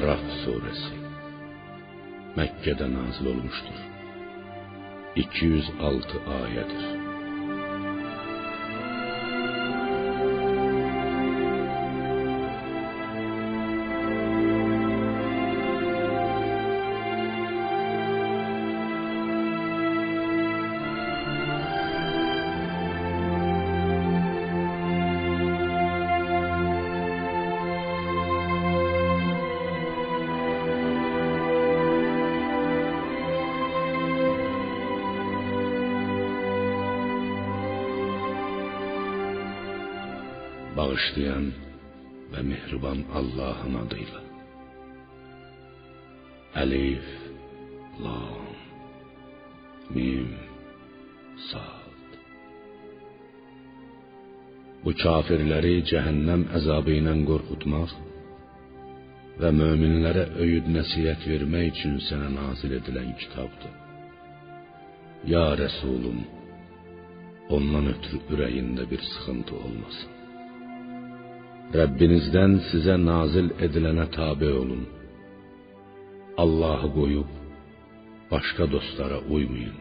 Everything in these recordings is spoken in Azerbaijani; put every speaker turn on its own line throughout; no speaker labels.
Araf suresi Mekke'de nazil olmuştur. 206 ayettir. Allah'ın adıyla. Elif, Lam, Mim, Sad. Bu kafirləri cəhənnəm əzabı ilə qorxutmaq və möminlərə öyüd nəsihət vermək üçün sənə nazil edilən kitabdır. Ya Rəsulum, ondan ötürü ürəyində bir sıxıntı olmasın. Rəbbinizdən sizə nazil edilənə tabe olun. Allahı qoyub başqa dostlara uymayın.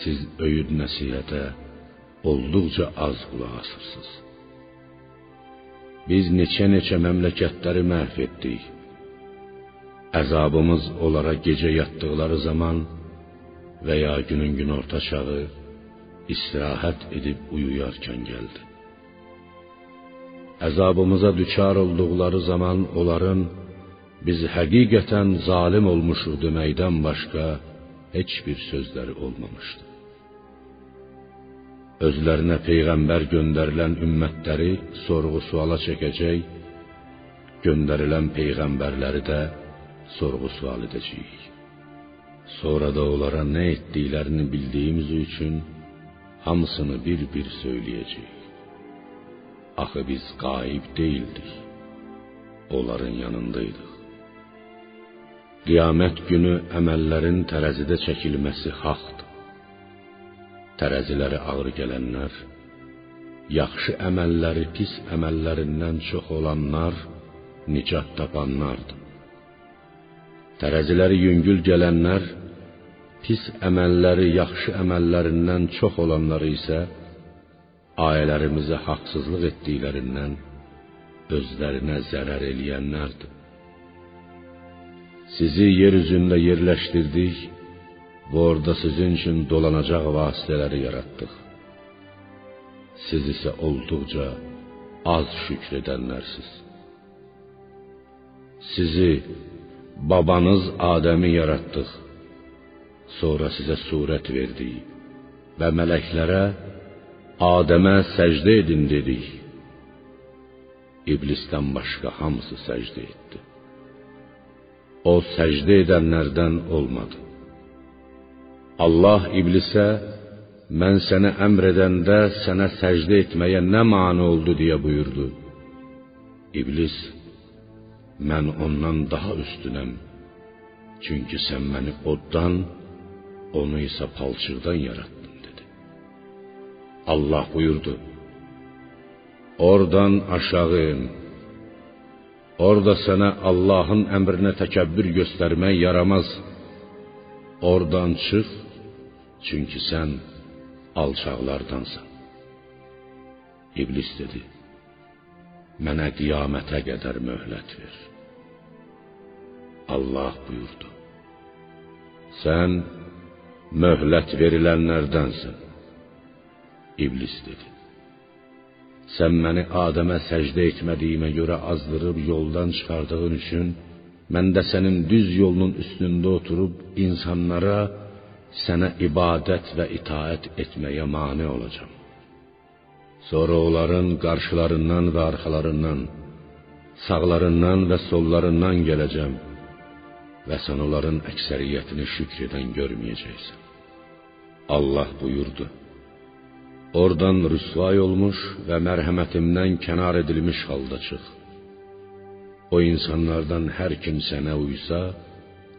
Siz öyüd nəsihətə olduqca az qulaq asırsınız. Biz neçə-neçə məmləkətləri məhv etdik. Əzabımız onlara gecə yatdıqları zaman və ya günün günorta çağı istirahət edib uyuyarkən gəldi. Əzabımıza düçar olduqları zaman onların biz həqiqətən zalim olmuşuq deməkdən başqa heç bir sözləri olmamışdı. Özlərinə peyğəmbər göndərilən ümmətləri sorğu-suala çəkəcək, göndərilən peyğəmbərləri də sorğu-sual edəcəyik. Sonra da onlara nə etdiklərini bildiyimiz üçün hamısını bir-bir söyləyəcəyik. Axı biz qaib deyildik. Onların yanındaydıq. Qiyamət günü əməllərin tərəzidə çəkilməsi haqqdır. Tərəziləri ağır gələnlər, yaxşı əməlləri pis əməllərindən çox olanlar nicat tapanlardır. Tərəziləri yüngül gələnlər, pis əməlləri yaxşı əməllərindən çox olanları isə ayələrimizə haqsızlıq etdiklərindən özlərinə zərər eləyənlərdir. Sizi yer üzündə yerləşdirdik və orada sizin üçün dolanacaq vasitələri yaratdıq. Siz isə olduqca az şükr edənlərsiz. Sizi babanız Adəmi yaratdıq. Sonra sizə surət verdik və mələklərə Adəmə səcdə edin dedik. İblisdən başqa hamısı səcdə etdi. O səcdə edənlərdən olmadı. Allah iblisə mən sənə əmr edəndə sənə səcdə etməyə nə mane oldu deyə buyurdu. İblis mən ondan daha üstünəm. Çünki sən məni oddan, onu isə palçıqdan yaratdın. Allah buyurdu. Oradan aşağı in. Orada sənə Allahın əmrinə təkəbbür göstərmək yaramaz. Oradan çıx, çünki sən alçaqlardansan. İblis dedi: Mənə qiyamətə qədər möhlət ver. Allah buyurdu: Sən möhlət verilənlərdənsən. İblis dedi. Sən məni Adəmə səcdə etmədiyimə görə azdırıb yoldan çıxardığın üçün mən də sənin düz yolunun üstündə oturub insanlara sənə ibadət və itaət etməyə mane olacağam. Sonra onların qarşılarından və arxalarından, sağlarından və sollarından gələcəm və sən onların əksəriyyətini şükr edən görməyəcəksən. Allah buyurdu: Oradan rüsvay olmuş və mərhəmətimdən kənar edilmiş halda çıx. O insanlardan hər kim sənə uysa,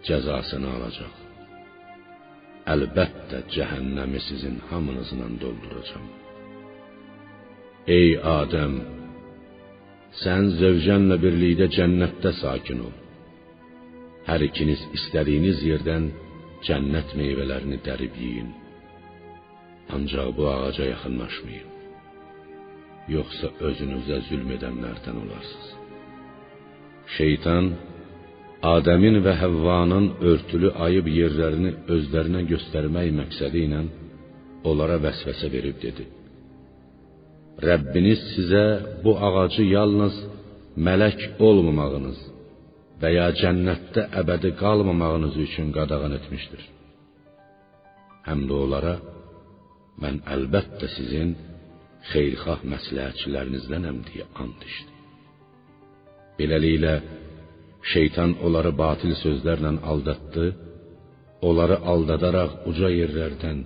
cəzasını alacaq. Əlbəttə cəhənnəmi sizin hamınızla dolduracağam. Ey Adəm, Sən zövcənlə birlikdə cənnətdə sakin ol. Hər ikiniz istədiyiniz yerdən cənnət meyvələrini dərib yeyin. Ancaq bu ağaca yaxınlaşmayın. Yoxsa özünüzə zülm edənlərdən olarsınız. Şeytan Adəmin və Həvvanın örtülü ayıb yerlərini özlərinə göstərmək məqsədi ilə onlara vəsvəsə verib dedi: Rəbbiniz sizə bu ağacı yalnız mələk olmamağınız və ya cənnətdə əbədi qalmamağınız üçün qadağan etmişdir. Həm də onlara mən əlbəttə sizin xeyirxah məsləhətçilərinizdənəm deyə and içdi. Beləliklə şeytan onları batil sözlərlə aldatdı, onları aldadaraq uca yerlərdən,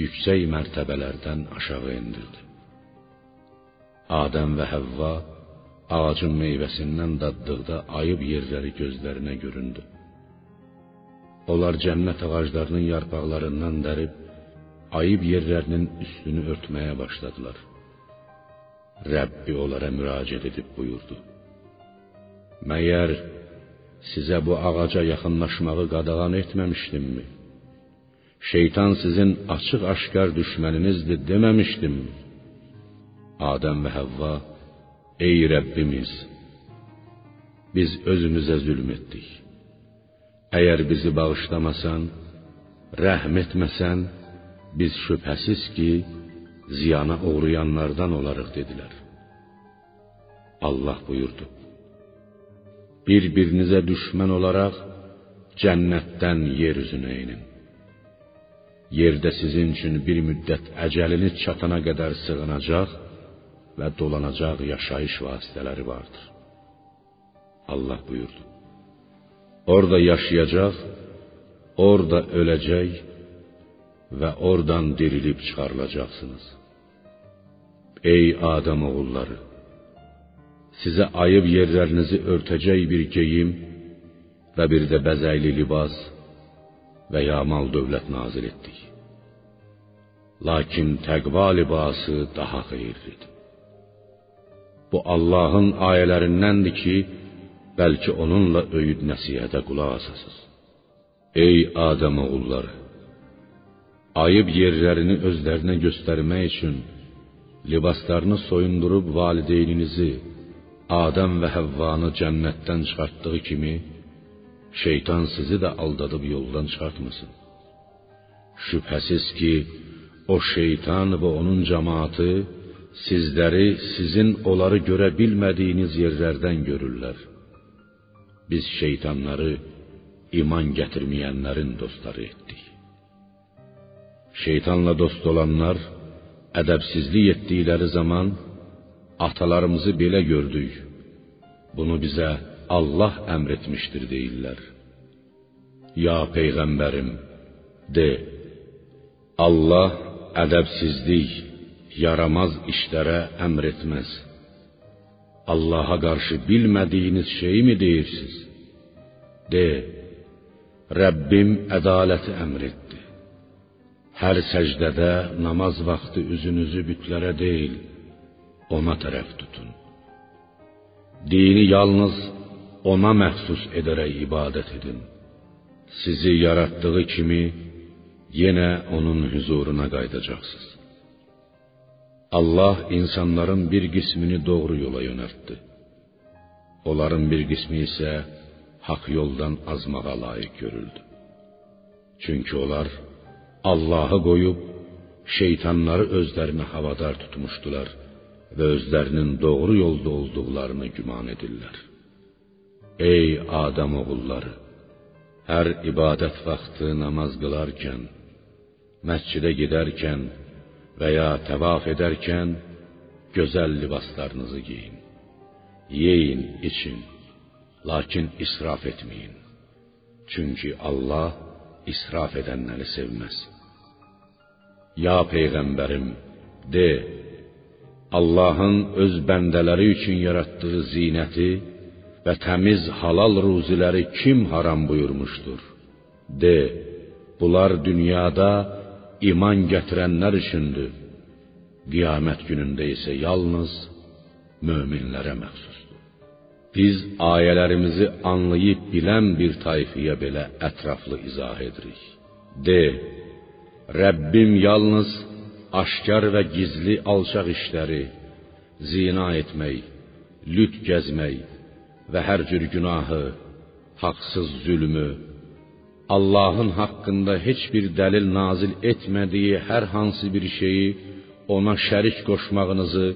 yüksək mərtəbələrdən aşağı endirdi. Adəm və Həvva ağacın meyvəsindən daddıqda ayıb yerləri gözlərinə göründü. Onlar cənnət ağaclarının yarpaqlarından dərib ayıb yerlərinin üstünü örtməyə başladılar. Rəbbi onlara müraciət edib buyurdu: Məyər sizə bu ağaca yaxınlaşmağı qadağan etməmişdimmi? Şeytan sizin açıq-aşkar düşməninizdir deməmişdimmi? Adəm və Həvva: Ey Rəbbimiz, biz özümüzə zülm etdik. Əgər bizi bağışlamasan, rəhm etməsən, biz şübhəsiz ki, ziyana uğrayanlardan olarıq dedilər. Allah buyurdu: Bir-birinizə düşmən olaraq cənnətdən yer üzünə inin. Yerdə sizin üçün bir müddət əcəliniz çatana qədər sığınacaq və dolanacaq yaşayış vasitələri vardır. Allah buyurdu. Orada yaşayacaq, orada öləcək və oradan dirilib çıxarılacaqsınız. Ey Adəm oğulları, sizə ayıb yerlərinizi örtəcək bir geyim və bir də bəzəkli libas və ya mal dövlət nazil etdik. Lakin təqva libası daha xeyirlidir. Bu Allahın ayələrindəndir ki, bəlkə onunla öyüd nəsihətə qulaq asasınız. Ey Adəm oğulları, ayıb yerlərini özlərinə göstərmək üçün libaslarını soyundurub valideyninizi Adəm və Həvvanı cənnətdən çıxartdığı kimi şeytan sizi də aldadıb yoldan çıxartmasın. Şübhəsiz ki, o şeytan və onun cemaati sizləri sizin onları görə bilmədiyiniz yerlərdən. Biz şeytanları iman gətirməyənlərin dostları etdik. Şeytanla dost olanlar ədəbsizlik etdikləri zaman atalarımızı belə gördük. Bunu bizə Allah əmr etmişdir deyirlər. Ya peyğəmbərim, de: Allah ədəbsizlik yaramaz işlərə əmr etməz. Allaha qarşı bilmədiyiniz şeyi mi deyirsiniz? De, Rəbbim ədaləti əmr etdi. Hər səcdədə namaz vaxtı üzünüzü bütlərə deyil, ona tərəf tutun. Dini yalnız ona məxsus edərək ibadət edin. Sizi yaratdığı kimi yenə onun huzuruna qayıdacaqsınız. Allah insanların bir qismini doğru yola yönəltdi. Onların bir qismi isə haqq yoldan azmağa layiq görüldü. Çünki onlar Allahı qoyub şeytanları özlərinə havadar tutmuşdular və özlərinin doğru yolda olduqlarını güman edirlər. Ey Adəm oğulları, hər ibadət vaxtı namaz qılarkən, məscidə gedərkən və ya təvaf edərkən gözəl libaslarınızı geyin. Yeyin, için, lakin israf etməyin. Çünki Allah israf edənləri sevməz. Ya peyğəmbərim, de: Allahın öz bəndələri üçün yaratdığı zinəti və təmiz halal ruziləri kim haram buyurmuşdur? De: Bunlar dünyada iman gətirənlər üçündür. Qiyamət günündə isə yalnız möminlərə məxsusdur. Biz ayələrimizi anlayıb bilən bir tayfiyə belə ətraflı izah edirik. De: Rəbbim yalnız aşkar və gizli alçaq işləri, zina etmək, lüt gəzmək və hər cür günahı, haqsız zülmü, Allahın haqqında heç bir dəlil nazil etmədiyi hər hansı bir şeyi ona şərik qoşmağınızı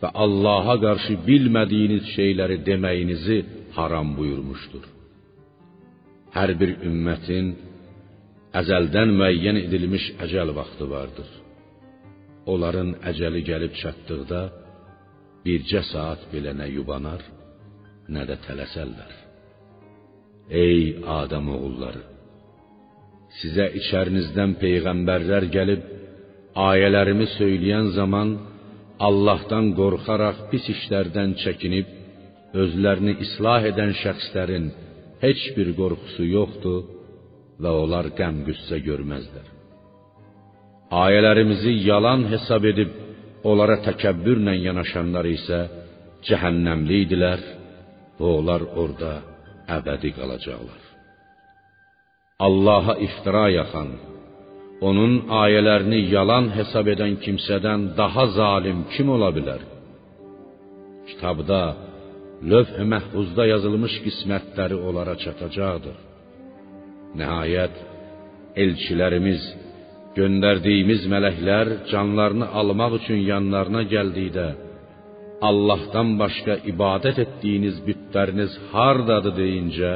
və Allaha qarşı bilmədiyiniz şeyləri deməyinizi haram buyurmuşdur. Hər bir ümmətin əzəldən müəyyən edilmiş əcəl vaxtı vardır. Onların əcəli gəlib çatdıqda bircə saat belə nə yubanar, nə də tələsərlər. Ey Adəm oğulları, sizə içərinizdən peyğəmbərlər gəlib ayələrimi söyləyən zaman Allahdan qorxaraq pis işlərdən çəkinib özlərini islah edən şəxslərin heç bir qorxusu yoxdur və onlar qəm-qüssə görməzlər. Ayələrimizi yalan hesab edib onlara təkəbbürlə yanaşanlar isə cəhənnəmli idilər və onlar orada əbədi qalacaqlar. Allaha iftira yaxan, onun ayələrini yalan hesab edən kimsədən daha zalim kim ola bilər? Kitabda, lövh-i məhfuzda yazılmış qismətləri onlara çatacaqdır. Nəhayət, elçilərimiz, göndərdiyimiz mələklər canlarını almaq üçün yanlarına gəldikdə, Allahdan başqa ibadət etdiyiniz bütləriniz hardadır deyincə,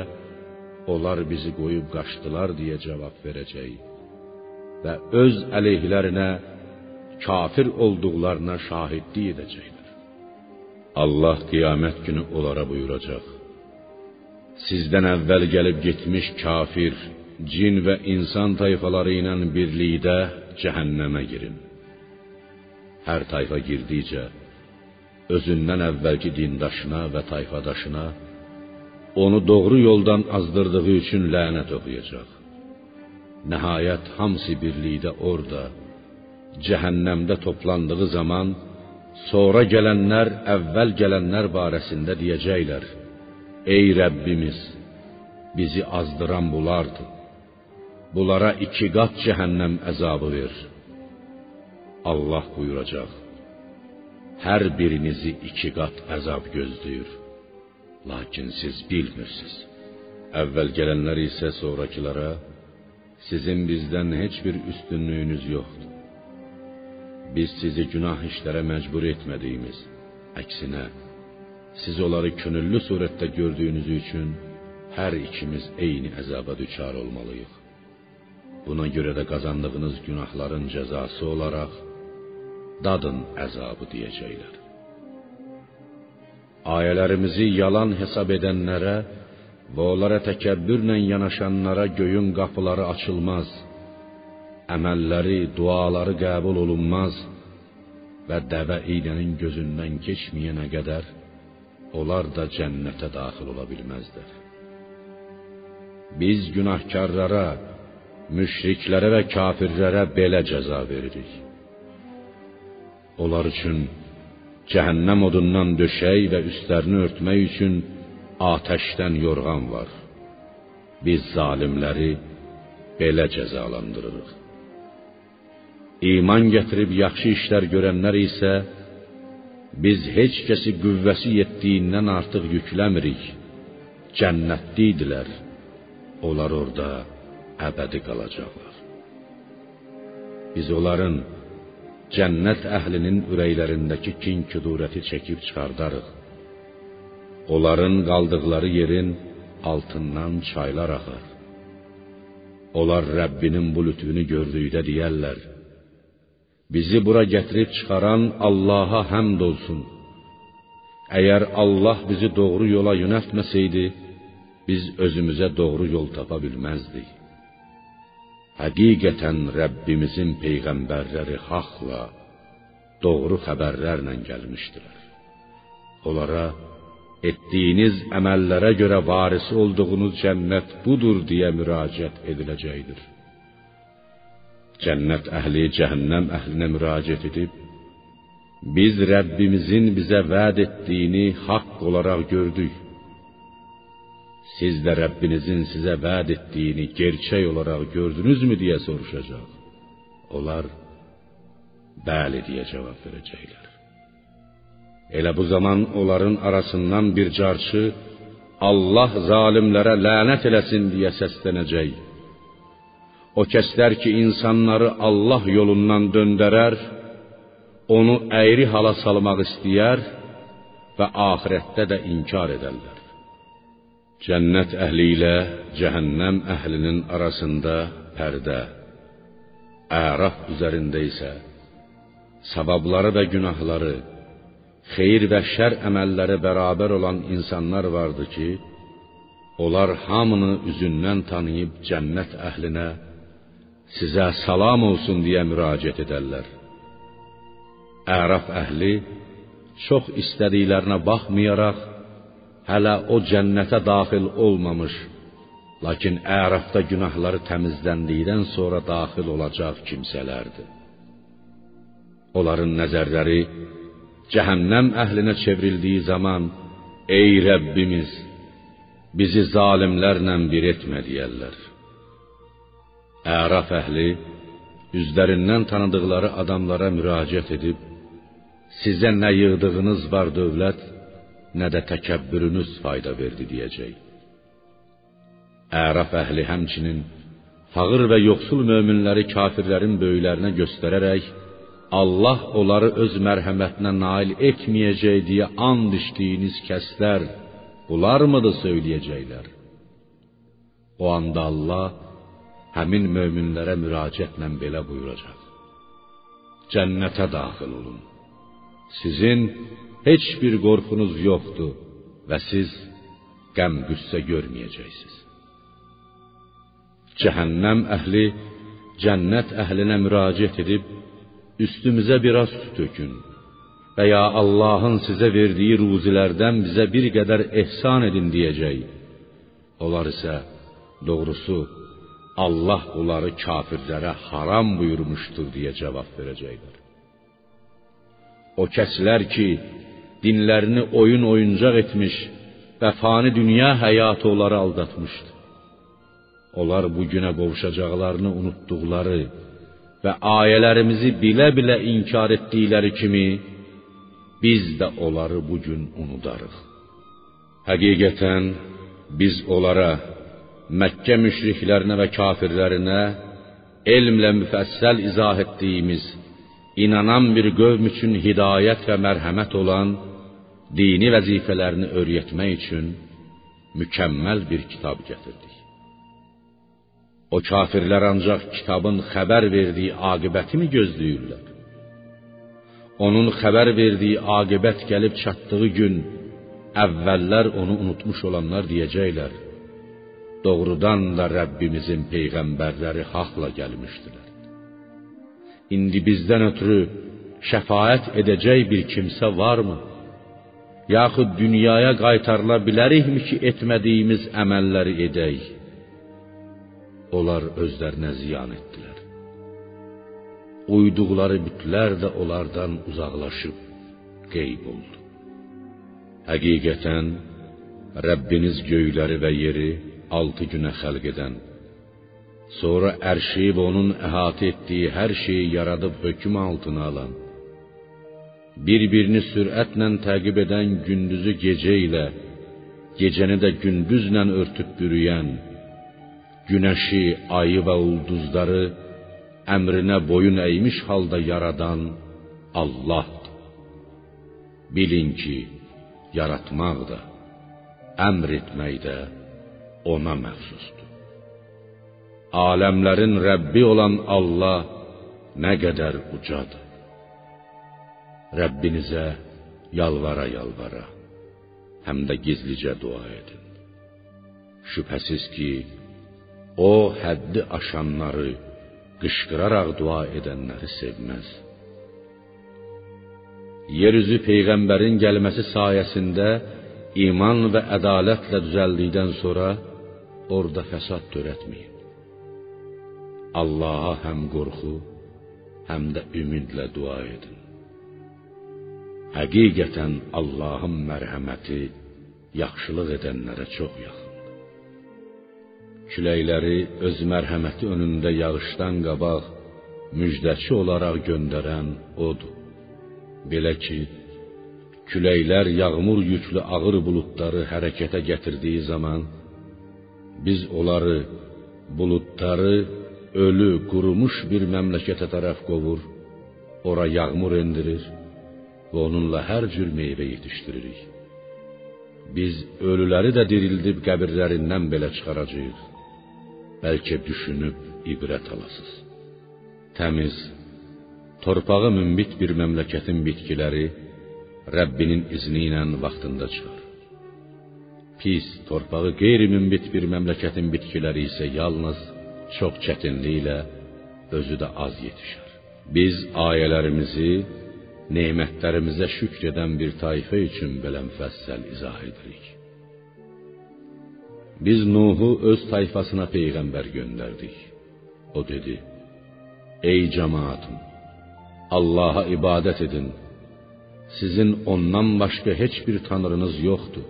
onlar bizi qoyub qaçdılar deyə cavab verəcək və öz əleyhlərinə kafir olduqlarına şahidlik edəcəklər. Allah qiyamət günü onlara buyuracaq: Sizdən əvvəl gəlib getmiş kafir, cin və insan tayfaları ilə birlikdə cəhənnəmə girin. Hər tayfa girdikcə özündən əvvəlki dindaşına və tayfadaşına onu doğru yoldan azdırdığı üçün lənət oxuyacaq. Nəhayət hamısı birlikdə orada cəhənnəmdə toplandığı zaman sonra gələnlər əvvəl gələnlər barəsində deyəcəklər: Ey Rəbbimiz, bizi azdıran bulardı. Bunlara iki qat cəhənnəm əzabı ver. Allah buyuracaq: Hər birinizi iki qat əzab gözləyir. Lakin siz bilmirsiniz. Əvvəl gələnlər isə sonrakılara sizin bizdən heç bir üstünlüyünüz yoxdur. Biz sizi günah işlərə məcbur etmədiyimiz, əksinə siz onları könüllü surətdə gördüyünüz üçün hər ikimiz eyni əzaba düçar olmalıyıq. Buna görə də qazandığınız günahların cəzası olaraq dadın əzabı deyəcəklər. Ayələrimizi yalan hesab edənlərə və onlara təkəbbürlə yanaşanlara göyün qapıları açılmaz. Əməlləri, duaları qəbul olunmaz və dəvə iynənin gözündən keçməyənə qədər onlar da cənnətə daxil ola bilməzlər. Biz günahkarlara, müşriklərə və kafirlərə belə cəza veririk. Onlar üçün cəhənnəm odundan döşək və üstlərini örtmək üçün atəşdən yorğan var. Biz zalimləri belə cəzalandırırıq. İman gətirib yaxşı işlər görənlər isə biz heç kəsi qüvvəsi yetdiyindən artıq yükləmirik. Cənnətli idilər. Onlar orada əbədi qalacaqlar. Biz onların cənnət əhlinin ürəklərindəki kin-kudurəti çəkib çıxardarıq. Onların qaldıqları yerin altından çaylar axar. Onlar Rəbbinin bu lütfünü gördükdə deyərlər: Bizi bura gətirib çıxaran Allaha həmd olsun. Əgər Allah bizi doğru yola yönəltməsəydi, biz özümüzə doğru yol tapa bilməzdik. Həqiqətən Rəbbimizin peyğəmbərləri haqla, doğru xəbərlərlə gəlmişdilər. Onlara etdiyiniz əməllərə görə varisi olduğunuz cənnət budur deyə müraciət ediləcəkdir. Cənnət əhli cəhənnəm əhlinə müraciət edib, Biz Rəbbimizin bizə vəd etdiyini haqq olaraq gördük. Siz də Rəbbinizin sizə vəd etdiyini gerçək olaraq gördünüzmü deyə soruşacaq. Onlar bəli deyə cavab verəcəklər. Elə bu zaman onların arasından bir carçı Allah zalimlərə lənət eləsin deyə səslənəcək. O kəslər ki, insanları Allah yolundan döndərər, onu əyri hala salmaq istəyər və axirətdə də inkar edərlər. Cənnət əhli ilə cəhənnəm əhlinin arasında pərdə, əraf üzərində isə savabları və günahları, xeyir və şər əməlləri bərabər olan insanlar vardı ki, onlar hamını üzündən tanıyıb cənnət əhlinə sizə salam olsun deyə müraciət edərlər. Əraf əhli çox istədiklərinə baxmayaraq hələ o cənnətə daxil olmamış, lakin Ərafda günahları təmizləndikdən sonra daxil olacaq kimsələrdir. Onların nəzərləri cəhənnəm əhlinə çevrildiyi zaman ey Rəbbimiz bizi zalimlərlə bir etmə deyərlər. Əraf əhli üzlərindən tanıdıqları adamlara müraciət edib sizə nə yığdığınız var dövlət, nə də təkəbbürünüz fayda verdi deyəcək. Əraf əhli həmçinin fağır və yoxsul möminləri kafirlərin böyüklərinə göstərərək Allah onları öz mərhəmətinə nail etməyəcək deyə and içdiyiniz kəslər bunlarmıdır söyləyəcəklər. O anda Allah həmin möminlərə müraciətlə belə buyuracaq: Cənnətə daxil olun. Sizin heç bir qorxunuz yoxdur və siz qəm-qüssə görməyəcəksiniz. Cəhənnəm əhli cənnət əhlinə müraciət edib üstümüzə biraz su tökün və ya Allahın sizə verdiyi ruzilərdən bizə bir qədər ehsan edin deyəcək. Onlar isə doğrusu Allah bunları kafirlərə haram buyurmuşdur deyə cavab verəcəklər. O kəslər ki, dinlərini oyun oyuncaq etmiş və fani dünya həyatı onları aldatmışdı. Onlar bu günə qovuşacaqlarını unutduqları və ayələrimizi bilə-bilə inkar etdikləri kimi biz də onları bu gün unudarıq. Həqiqətən biz onlara Məkkə müşriklərinə və kafirlərinə elmlə müfəssəl izah etdiyimiz inanan bir qövm üçün hidayət və mərhəmət olan dini vəzifələrini öyrətmək üçün mükəmməl bir kitab gətirdik. O kafirlər ancaq kitabın xəbər verdiyi aqibətimi gözləyirlər. Onun xəbər verdiyi aqibət gəlib çatdığı gün əvvəllər onu unutmuş olanlar deyəcəklər: Doğrudan da Rəbbimizin peyğəmbərləri haqla gəlmişdilər. İndi bizdən ötürü şəfaət edəcək bir kimsə varmı? Yaxud dünyaya qaytarıla bilərikmi ki, etmədiyimiz əməlləri edək? Onlar özlərinə ziyan etdilər. Uyduqları bütlər də onlardan uzaqlaşıb qeyb oldu. Həqiqətən Rəbbiniz göyləri və yeri altı günə xəlq edən Sonra ərşi və onun əhatə etdiyi hər şeyi yaradıb hökm altına alan, bir-birini sürətlə təqib edən gündüzü gecə ilə, gecəni də gündüzlə örtüb bürüyən, günəşi, ayı və ulduzları əmrinə boyun əymiş halda yaradan Allahdır. Bilin ki, yaratmaq da, əmr etmək də ona məxsusdur. aləmlərin Rəbbi olan Allah nə qədər ucadır. Rəbbinizə yalvara-yalvara, həm də gizlicə dua edin. Şübhəsiz ki, o həddi aşanları, qışqıraraq dua edənləri sevməz. Yeryüzü peyğəmbərin gəlməsi sayəsində iman və ədalətlə düzəldikdən sonra orada fəsad törətməyin. Allaha həm qorxu, həm də ümidlə dua edin. Həqiqətən Allahın mərhəməti yaxşılıq edənlərə çox yaxındır. Küləkləri öz mərhəməti önündə yağışdan qabaq müjdəçi olaraq göndərən odur. Belə ki, küləklər yağmur yüklü ağır buludları hərəkətə gətirdiyi zaman biz onları buludları ölü, qurumuş bir məmləkətə tərəf qovur, ora yağmur endirir və onunla hər cür meyvə yetişdiririk. Biz ölüləri də dirildib qəbirlərindən belə çıxaracağıq. Bəlkə düşünüb ibrət alasınız. Təmiz, torpağı münbit bir məmləkətin bitkiləri Rəbbinin izni ilə vaxtında çıxar. Pis, torpağı qeyri-münbit bir məmləkətin bitkiləri isə yalnız çox çətinliklə özü də az yetişər. Biz ayələrimizi nemətlərimizə şükr edən bir tayfə üçün belə müfəssəl izah edirik. Biz Nuhu öz tayfasına peyğəmbər göndərdik. O dedi: Ey cemaatım, Allah'a ibadət edin. Sizin ondan başqa heç bir tanrınız yoxdur.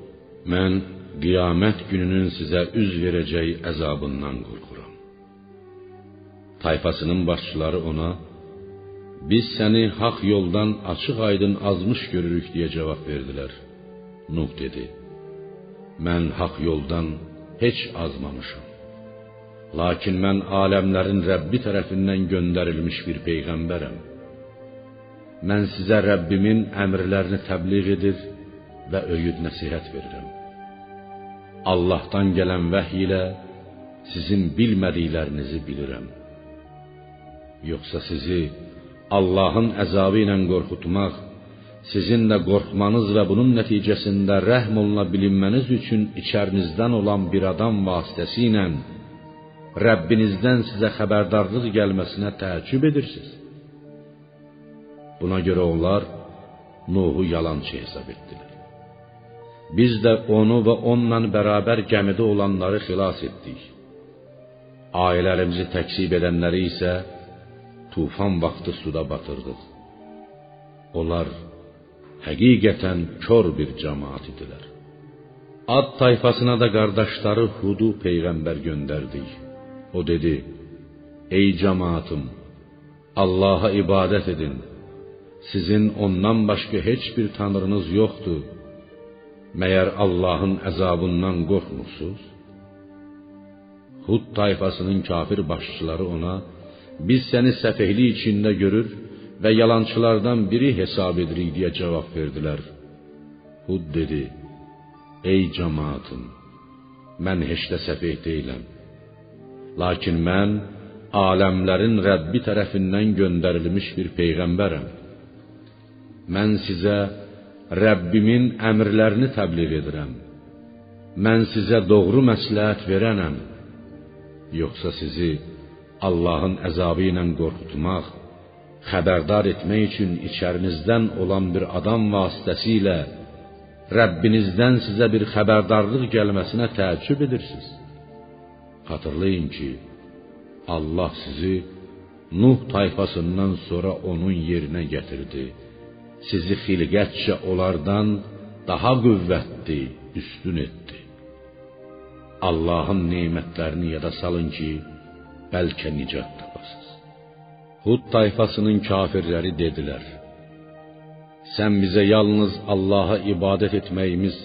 Mən qiyamət gününün sizə üz verəcək əzabından qorxuram. Tayfasının başçıları ona: Biz səni haqq yoldan açıq-aydın azmış görürük deyə cavab verdilər. Nuh dedi: Mən haqq yoldan heç azmamışam. Lakin mən aləmlərin Rəbbi tərəfindən göndərilmiş bir peyğəmbərəm. Mən sizə Rəbbimin əmrlərini təbliğ edir və öyüd nəsihət verirəm. Allahdan gələn vəhy ilə sizin bilmədiklərinizi bilirəm. Yoxsa sizi Allahın əzabı ilə qorxutmaq, sizin də qorxmanız və bunun nəticəsində rəhm oluna bilinməniz üçün içərinizdən olan bir adam vasitəsilə Rəbbinizdən sizə xəbərdarlıq gəlməsinə təəccüb edirsiniz. Buna görə onlar Nuhu yalançı hesab etdilər. Biz də onu və onunla bərabər gəmidə olanları xilas etdik. Ailələrimizi təksib edənləri isə tufan vaxtı suda batırdıq. Onlar həqiqətən kör bir cemaat idilər. Ad tayfasına da qardaşları Hudu peyğəmbər göndərdik. O dedi: Ey cemaatım, Allah'a ibadət edin. Sizin ondan başqa heç bir tanrınız yoxdur. Məyər Allahın əzabından qorxmursuz? Hud tayfasının kafir başçıları ona: Biz səni səfehlik içində görür və yalançılardan biri hesab edirik deyə cavab verdilər. Hud dedi: Ey cemaatım, mən heç də səfeh deyiləm. Lakin mən aləmlərin Rəbbi tərəfindən göndərilmiş bir peyğəmbərəm. Mən sizə Rəbbimin əmrlərini təbliğ edirəm. Mən sizə doğru məsləhət verənəm. Yoxsa sizi Allahın əzabı ilə qorxutmaq, xəbərdar etmək üçün içərinizdən olan bir adam vasitəsilə Rəbbinizdən sizə bir xəbərdarlıq gəlməsinə təəccüb edirsiniz. Xatırlayın ki, Allah sizi Nuh tayfasından sonra onun yerinə gətirdi. Sizi xilqətcə onlardan daha qüvvətli, üstün etdi. Allahın nemətlərini yada salın ki, bəlkə nicat tapasınız. Hud tayfasının kafirləri dedilər: Sən bizə yalnız Allah'a ibadət etməyimiz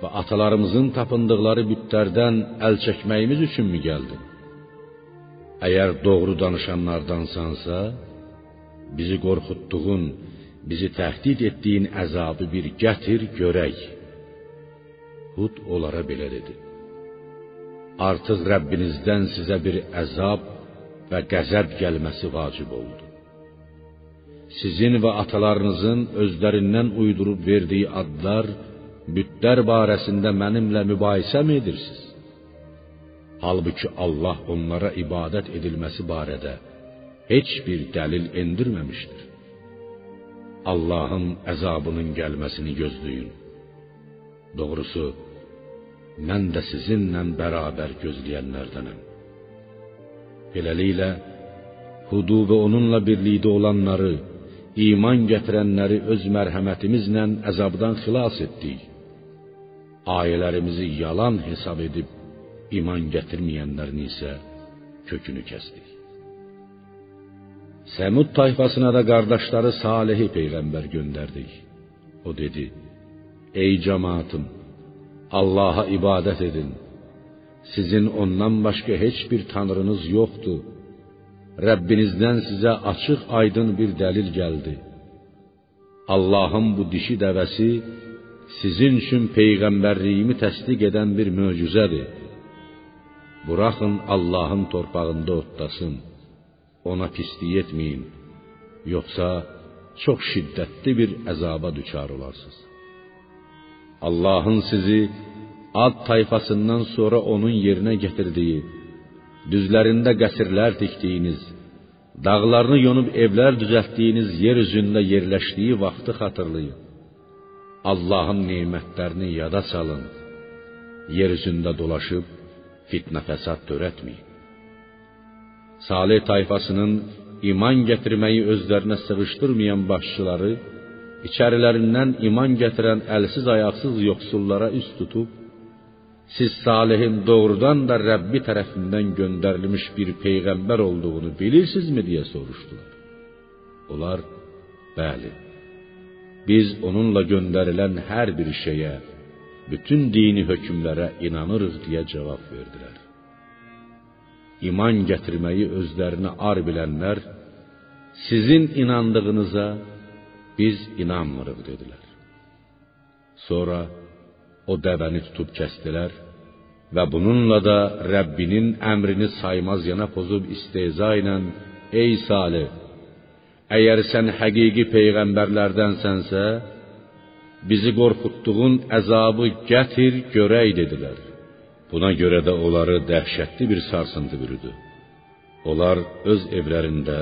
və atalarımızın tapındıqları bütlərdən əl çəkməyimiz üçünmü gəldin? Əgər doğru danışanlardansansa, bizi qorxutduğun, bizi təhdid etdiyin əzabı bir gətir görək. Hud onlara belə dedi: Artıq Rəbbinizdən sizə bir əzab və qəzəb gəlməsi vacib oldu. Sizin və atalarınızın özlərindən uydurub verdiyi adlar, bütlər barəsində mənimlə mübahisəmi edirsiniz? Halbuki Allah onlara ibadət edilməsi barədə heç bir dəlil endirməmişdir. Allahın əzabının gəlməsini gözləyin. Doğrusu, mən də sizinlə bərabər gözləyənlərdənəm. Beləliklə, Hudu və onunla birlikdə olanları, iman gətirənləri öz mərhəmətimizlə əzabdan xilas etdik. Ayələrimizi yalan hesab edib iman gətirməyənlərin isə kökünü kəsdik. Səmud tayfasına da qardaşları Salihi peyğəmbər göndərdik. O dedi: Ey cemaatım, Allah'a ibadət edin. Sizin ondan başqa heç bir tanrınız yoxdur. Rəbbinizdən sizə açıq aydın bir dəlil gəldi. Allahın bu dişi dəvəsi sizin üçün peyğəmbərliyimi təsdiq edən bir möcüzədir. Buraxın Allahın torpağında otlasın. Ona pislik etməyin, yoxsa çox şiddətli bir əzaba düçar olarsınız. Allahın sizi Ad tayfasından sonra onun yerinə gətirdiyi, düzlərində qəsrlər tikdiyiniz, dağlarını yonub evlər düzəltdiyiniz yer üzündə yerləşdiyi vaxtı xatırlayın. Allahın nemətlərini yada salın. Yer üzündə dolaşıb fitnə fəsad törətməyin. Salih tayfasının iman gətirməyi özlərinə sığışdırmayan başçıları içərilərindən iman gətirən əlsiz ayaqsız yoxsullara üst tutub siz Salihin doğrudan da Rəbbi tərəfindən göndərilmiş bir peyğəmbər olduğunu bilirsinizmi deyə soruşdular. Onlar bəli biz onunla göndərilən hər bir şeyə, bütün dini hökmlərə inanırıq deyə cavab verdilər. İman gətirməyi özlərinə ar bilənlər sizin inandığınıza biz inanmırıq dedilər. Sonra o dəvəni tutub kəsdilər və bununla da Rəbbinin əmrini saymaz yana pozub istehza ilə ey Salih Əgər sən həqiqi peyğəmbərlərdənsənsə, bizi qorxutduğun əzabı gətir, görək dedilər. Buna görə də onları dəhşətli bir sarsıntı bürüdü. Onlar öz evlərində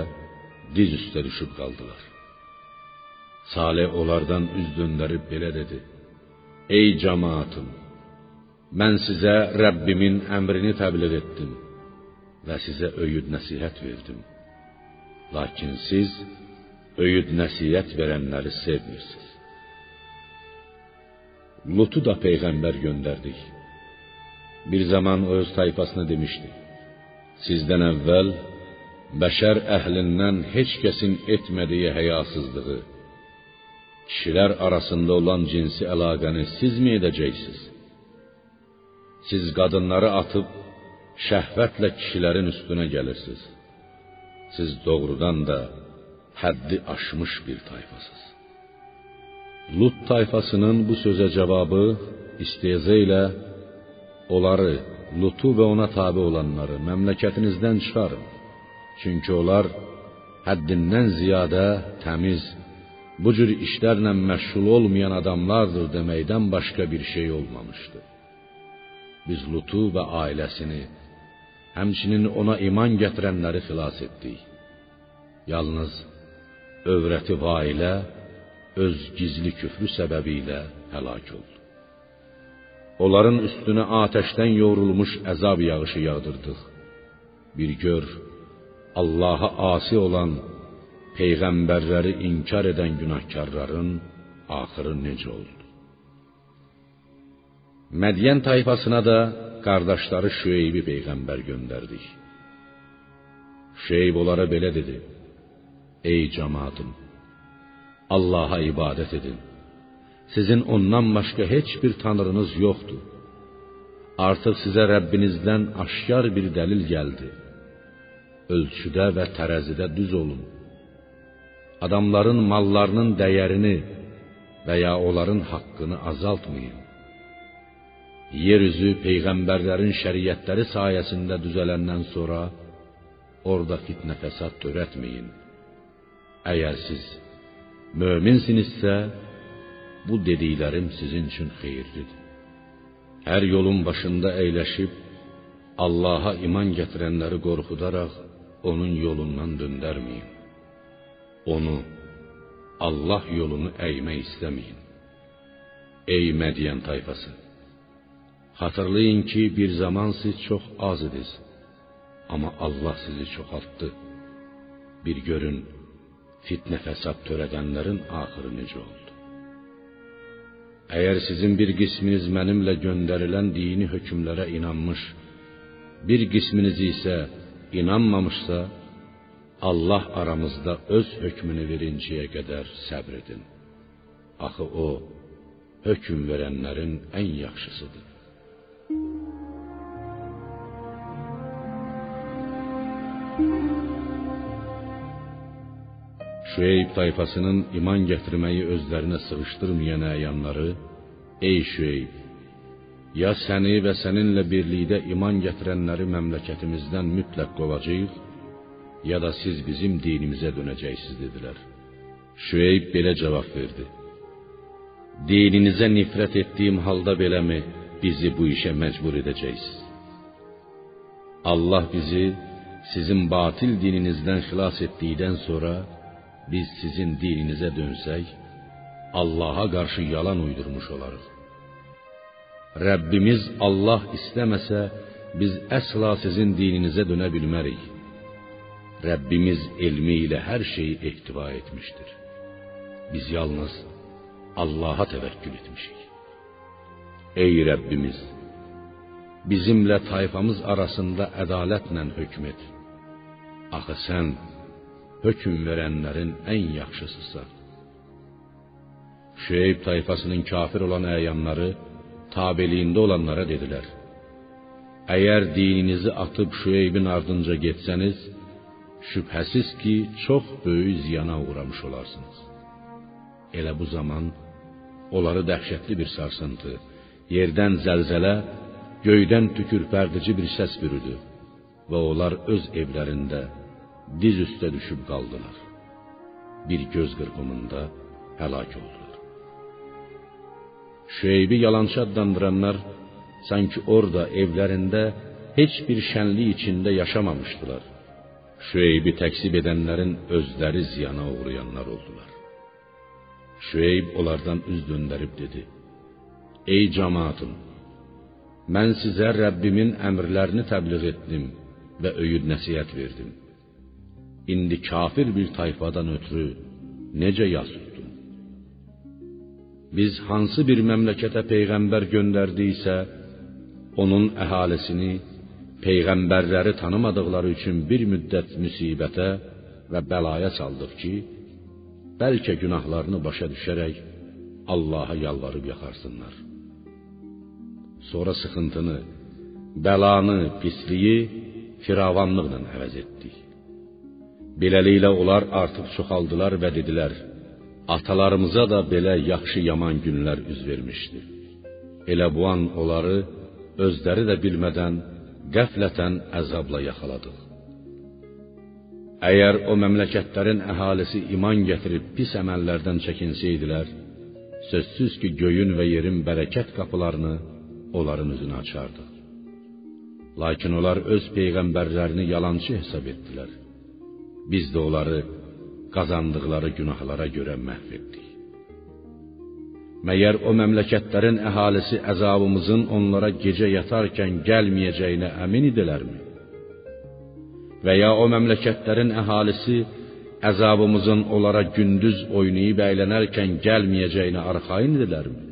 diz üstə düşüb qaldılar. Salih onlardan üz döndərib belə dedi: Ey cemaatım, mən sizə Rəbbimin əmrini təbliğ etdim və sizə öyüd nəsihət verdim. Lakin siz öyüd nəsihət verənləri sevmirsiniz. Lutu da peyğəmbər göndərdik. Bir zaman öz tayfasına demişdi: Sizdən əvvəl bəşər əhlindən heç kəsin etmədiyi həyasızlığı, kişilər arasında olan cinsi əlaqəni siz mi edəcəksiniz? Siz qadınları atıb şəhvətlə kişilərin üstünə gəlirsiniz. Siz doğrudan da həddi aşmış bir tayfasız. Lut tayfasının bu sözə cavabı istehza onları, Lutu və ona tabe olanları məmləkətinizdən çıxarın. Çünki onlar həddindən ziyadə təmiz, bu cür işlərlə məşğul olmayan adamlardır deməkdən başqa bir şey olmamışdı. Biz Lutu və ailəsini, həmçinin ona iman gətirənləri xilas etdik. Yalnız övrəti Vailə öz gizli küfrü səbəbilə həlak oldu. Onların üstünə atəşdən yoğrulmuş əzab yağışı yağdırdıq. Bir gör, Allaha asi olan, peyğəmbərləri inkar edən günahkarların axırı necə oldu? Mədiyən tayfasına da qardaşları Şüeybi peyğəmbər göndərdik. Şüeyb onlara belə dedi: Ey cemaatım, Allah'a ibadət edin. Sizin ondan başqa heç bir tanrınız yoxdur. Artıq sizə Rəbbinizdən aşkar bir dəlil gəldi. Ölçüdə və tərəzidə düz olun. Adamların mallarının dəyərini və ya onların haqqını azaltmayın. Yeryüzü peyğəmbərlərin şəriətləri sayəsində düzələndən sonra orada fitnə fəsad törətməyin. Əgər siz möminsinizsə, bu dediklərim sizin üçün xeyirlidir. Hər yolun başında əyləşib Allaha iman gətirənləri qorxudaraq onun yolundan döndərməyin. Onu Allah yolunu əymək istəməyin. Ey Mədiyən tayfası, xatırlayın ki, bir zaman siz çox az idiniz, amma Allah sizi çoxaltdı. Bir görün, fitnə fəsad törədənlərin axırı necə oldu? Əgər sizin bir qisminiz mənimlə göndərilən dini hökmlərə inanmış, bir qisminiz isə inanmamışsa, Allah aramızda öz hökmünü verincəyə qədər səbr edin. Axı o hökm verənlərin ən yaxşısıdır. Şüeyb tayfasının iman gətirməyi özlərinə sığışdırmayan əyanları, ey Şüeyb, ya səni və səninlə birlikdə iman gətirənləri məmləkətimizdən mütləq qovacağıq, ya da siz bizim dinimizə dönəcəksiniz dedilər. Şüeyb belə cavab verdi: Dininizə nifrət etdiyim halda beləmi bizi bu işə məcbur edəcəksiniz? Allah bizi sizin batil dininizdən xilas etdikdən sonra biz sizin dininizə dönsək, Allaha qarşı yalan uydurmuş olarıq. Rəbbimiz Allah istəməsə, biz əsla sizin dininizə dönə bilmərik. Rəbbimiz elmi ilə hər şeyi ehtiva etmişdir. Biz yalnız Allaha təvəkkül etmişik. Ey Rəbbimiz, bizimlə tayfamız arasında ədalətlə hökm et. Axı sən hökm verənlərin ən yaxşısısan. Şüeyb tayfasının kafir olan əyanları tabeliyində olanlara dedilər: Əgər dininizi atıb Şüeybin ardınca getsəniz, şübhəsiz ki, çox böyük ziyana uğramış olarsınız. Elə bu zaman onları dəhşətli bir sarsıntı, yerdən zəlzələ, göydən tükürpərdici bir səs bürüdü və onlar öz evlərində diz üstə düşüb qaldılar. Bir göz qırpımında həlak oldular. Şüeybi yalançı adlandıranlar sanki orada evlərində heç bir şənlik içində yaşamamışdılar. Şüeybi təksib edənlərin özləri ziyana uğrayanlar oldular. Şüeyb onlardan üz döndərib dedi: Ey cemaatım, mən sizə Rəbbimin əmrlərini təbliğ etdim və öyüd nəsihət verdim. İndi kafir bir tayfadan ötürü necə yas tutdum? Biz hansı bir məmləkətə peyğəmbər göndərdiksə, onun əhalisini peyğəmbərləri tanımadıqları üçün bir müddət müsibətə və bəlaya saldıq ki, bəlkə günahlarını başa düşərək Allaha yalvarıb yaxarsınlar. Sonra sıxıntını, bəlanı, pisliyi firavanlıqla əvəz etdik. Beləliklə onlar artıq çoxaldılar və dedilər: Atalarımıza da belə yaxşı yaman günlər üz vermişdi. Elə bu an onları özləri də bilmədən qəflətən əzabla yaxaladıq. Əgər o məmləkətlərin əhalisi iman gətirib pis əməllərdən çəkinsəydilər, sözsüz ki, göyün və yerin bərəkət qapılarını onların üzünə açardı. Lakin onlar öz peyğəmbərlərini yalançı hesab etdilər. Biz də onları qazandıqları günahlara görə məhv etdik. Məyər o məmləkətlərin əhalisi əzabımızın onlara gecə yatarkən gəlməyəcəyinə əmin idilərmi? Və ya o məmləkətlərin əhalisi əzabımızın onlara gündüz oynayıb əylənərkən gəlməyəcəyinə arxayın idilərmi?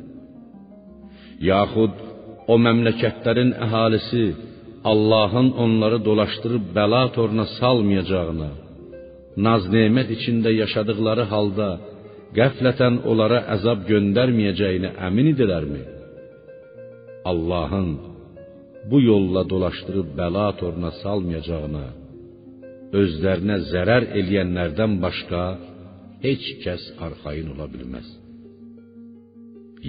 Yaxud o məmləkətlərin əhalisi Allahın onları dolaşdırıb bəla toruna salmayacağına, naz-nemət içində yaşadıkları halda qəflətən onlara əzab göndərməyəcəyinə əmin idilərmi? Allahın bu yolla dolaşdırıb bəla toruna salmayacağına, özlərinə zərər eləyənlərdən başqa heç kəs arxayın ola bilməz.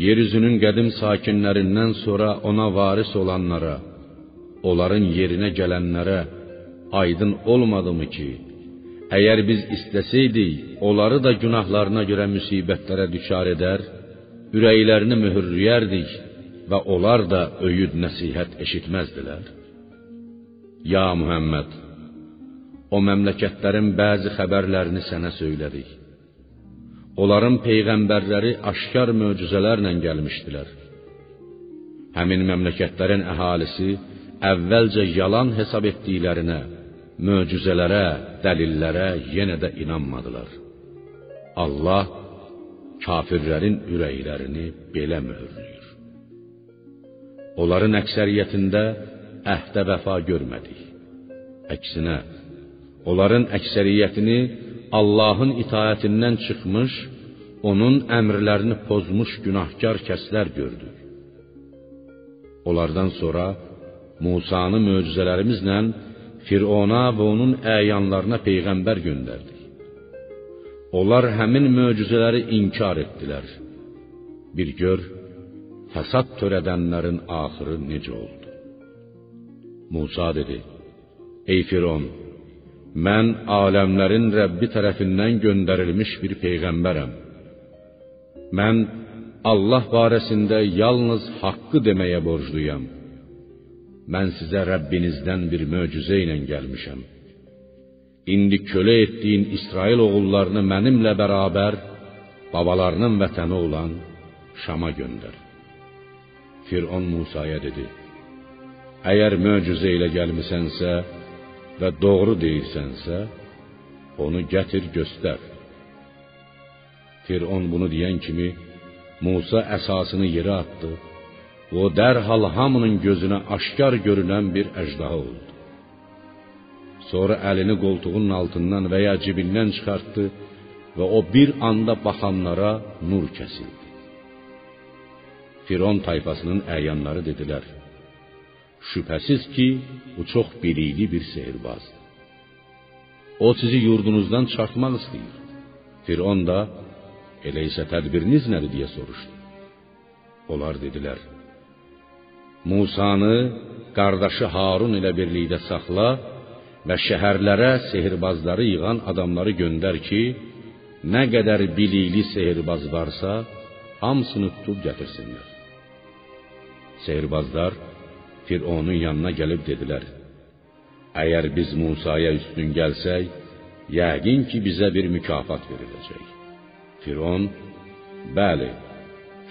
Yeryüzünün qədim sakinlərindən sonra ona varis olanlara, onların yerinə gələnlərə aydın olmadımı ki, əgər biz istəsəydik, onları da günahlarına görə müsibətlərə düçar edər, ürəklərini möhürləyərdik və onlar da öyüd nəsihət eşitməzdilər. Ya Muhammed, o məmləkətlərin bəzi xəbərlərini sənə söylədik. Onların peyğəmbərləri aşkar möcüzələrlə gəlmişdilər. Həmin məmləkətlərin əhalisi əvvəlcə yalan hesab etdiklərinə, möcüzələrə, dəlillərə yenə də inanmadılar. Allah kafirlərin ürəklərini belə möhürləyir. Onların əksəriyyətində əhdə vəfa görmədik. Əksinə, onların əksəriyyətini Allahın itaətindən çıxmış, onun əmrlərini pozmuş günahkar kəslər gördük. Onlardan sonra Musanı möcüzələrimizlə Firona və onun əyanlarına peyğəmbər göndərdik. Onlar həmin möcüzələri inkar etdilər. Bir gör, fəsad törədənlərin axırı necə oldu. Musa dedi: Ey Firon, mən aləmlərin Rəbbi tərəfindən göndərilmiş bir peyğəmbərəm. Mən Allah barəsində yalnız haqqı deməyə borcluyam. Mən sizə Rəbbinizdən bir möcüzə ilə gəlmişəm. İndi kölə etdiyin İsrail oğullarını mənimlə bərabər babalarının vətəni olan Şama göndər. Firon Musaya dedi: Əgər möcüzə ilə gəlmisənsə və doğru deyirsənsə, onu gətir göstər. Firon bunu deyən kimi Musa əsasını yerə atdı. O dərhal hamının gözünə aşkar görünən bir əjdaha oldu. Sonra əlini qoltuğunun altından və ya cibindən çıxartdı və o bir anda baxanlara nur kəsildi. Firon tayfasının əyanları dedilər: Şübhəsiz ki, bu çox bilikli bir sehirbazdır. O sizi yurdunuzdan çıxartmaq istəyir. Firon da elə isə tədbiriniz nədir deyə soruşdu. Onlar dedilər: Musanı qardaşı Harun ilə birlikdə saxla və şəhərlərə sehirbazları yığan adamları göndər ki, nə qədər bilikli sehirbaz varsa, hamısını tutub gətirsinlər. Sehirbazlar Fironun yanına gəlib dedilər: Əgər biz Musaya üstün gəlsək, yəqin ki, bizə bir mükafat veriləcək. Firon: Bəli,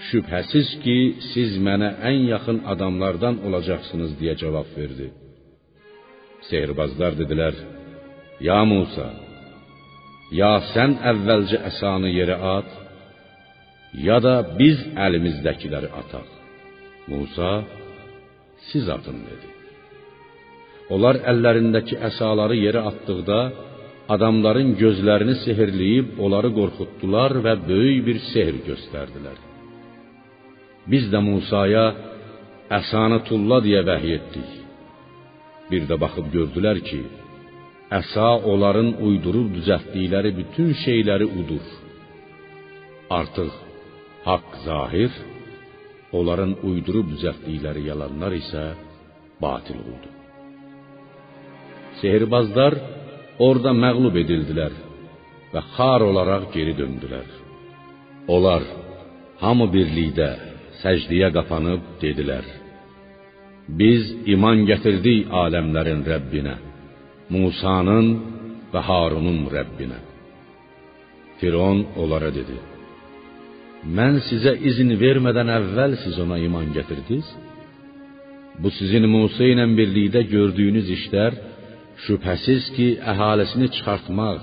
şübhəsiz ki, siz mənə ən yaxın adamlardan olacaqsınız deyə cavab verdi. Sehirbazlar dedilər: Ya Musa, ya sən əvvəlcə əsanı yerə at, ya da biz əlimizdəkiləri ataq. Musa: Siz atın dedi. Onlar əllərindəki əsaları yerə atdıqda adamların gözlərini sehrləyib onları qorxutdular və böyük bir sehr göstərdilər. Biz də Musaya əsanı tulla deyə vəhy etdik. Bir də baxıb gördülər ki, əsa onların uydurub düzəltdikləri bütün şeyləri udur. Artıq haqq zahir, onların uydurub düzəltdikləri yalanlar isə batil oldu. Sehirbazlar orada məğlub edildilər və xar olaraq geri döndülər. Onlar hamı birlikdə səcdiyə qapanıb dedilər: Biz iman gətirdik aləmlərin Rəbbinə, Musanın və Harunun Rəbbinə. Firon onlara dedi: Mən sizə izin vermədən əvvəl siz ona iman gətirdiniz? Bu sizin Musa ilə birlikdə gördüyünüz işlər şübhəsiz ki, əhalisini çıxartmaq,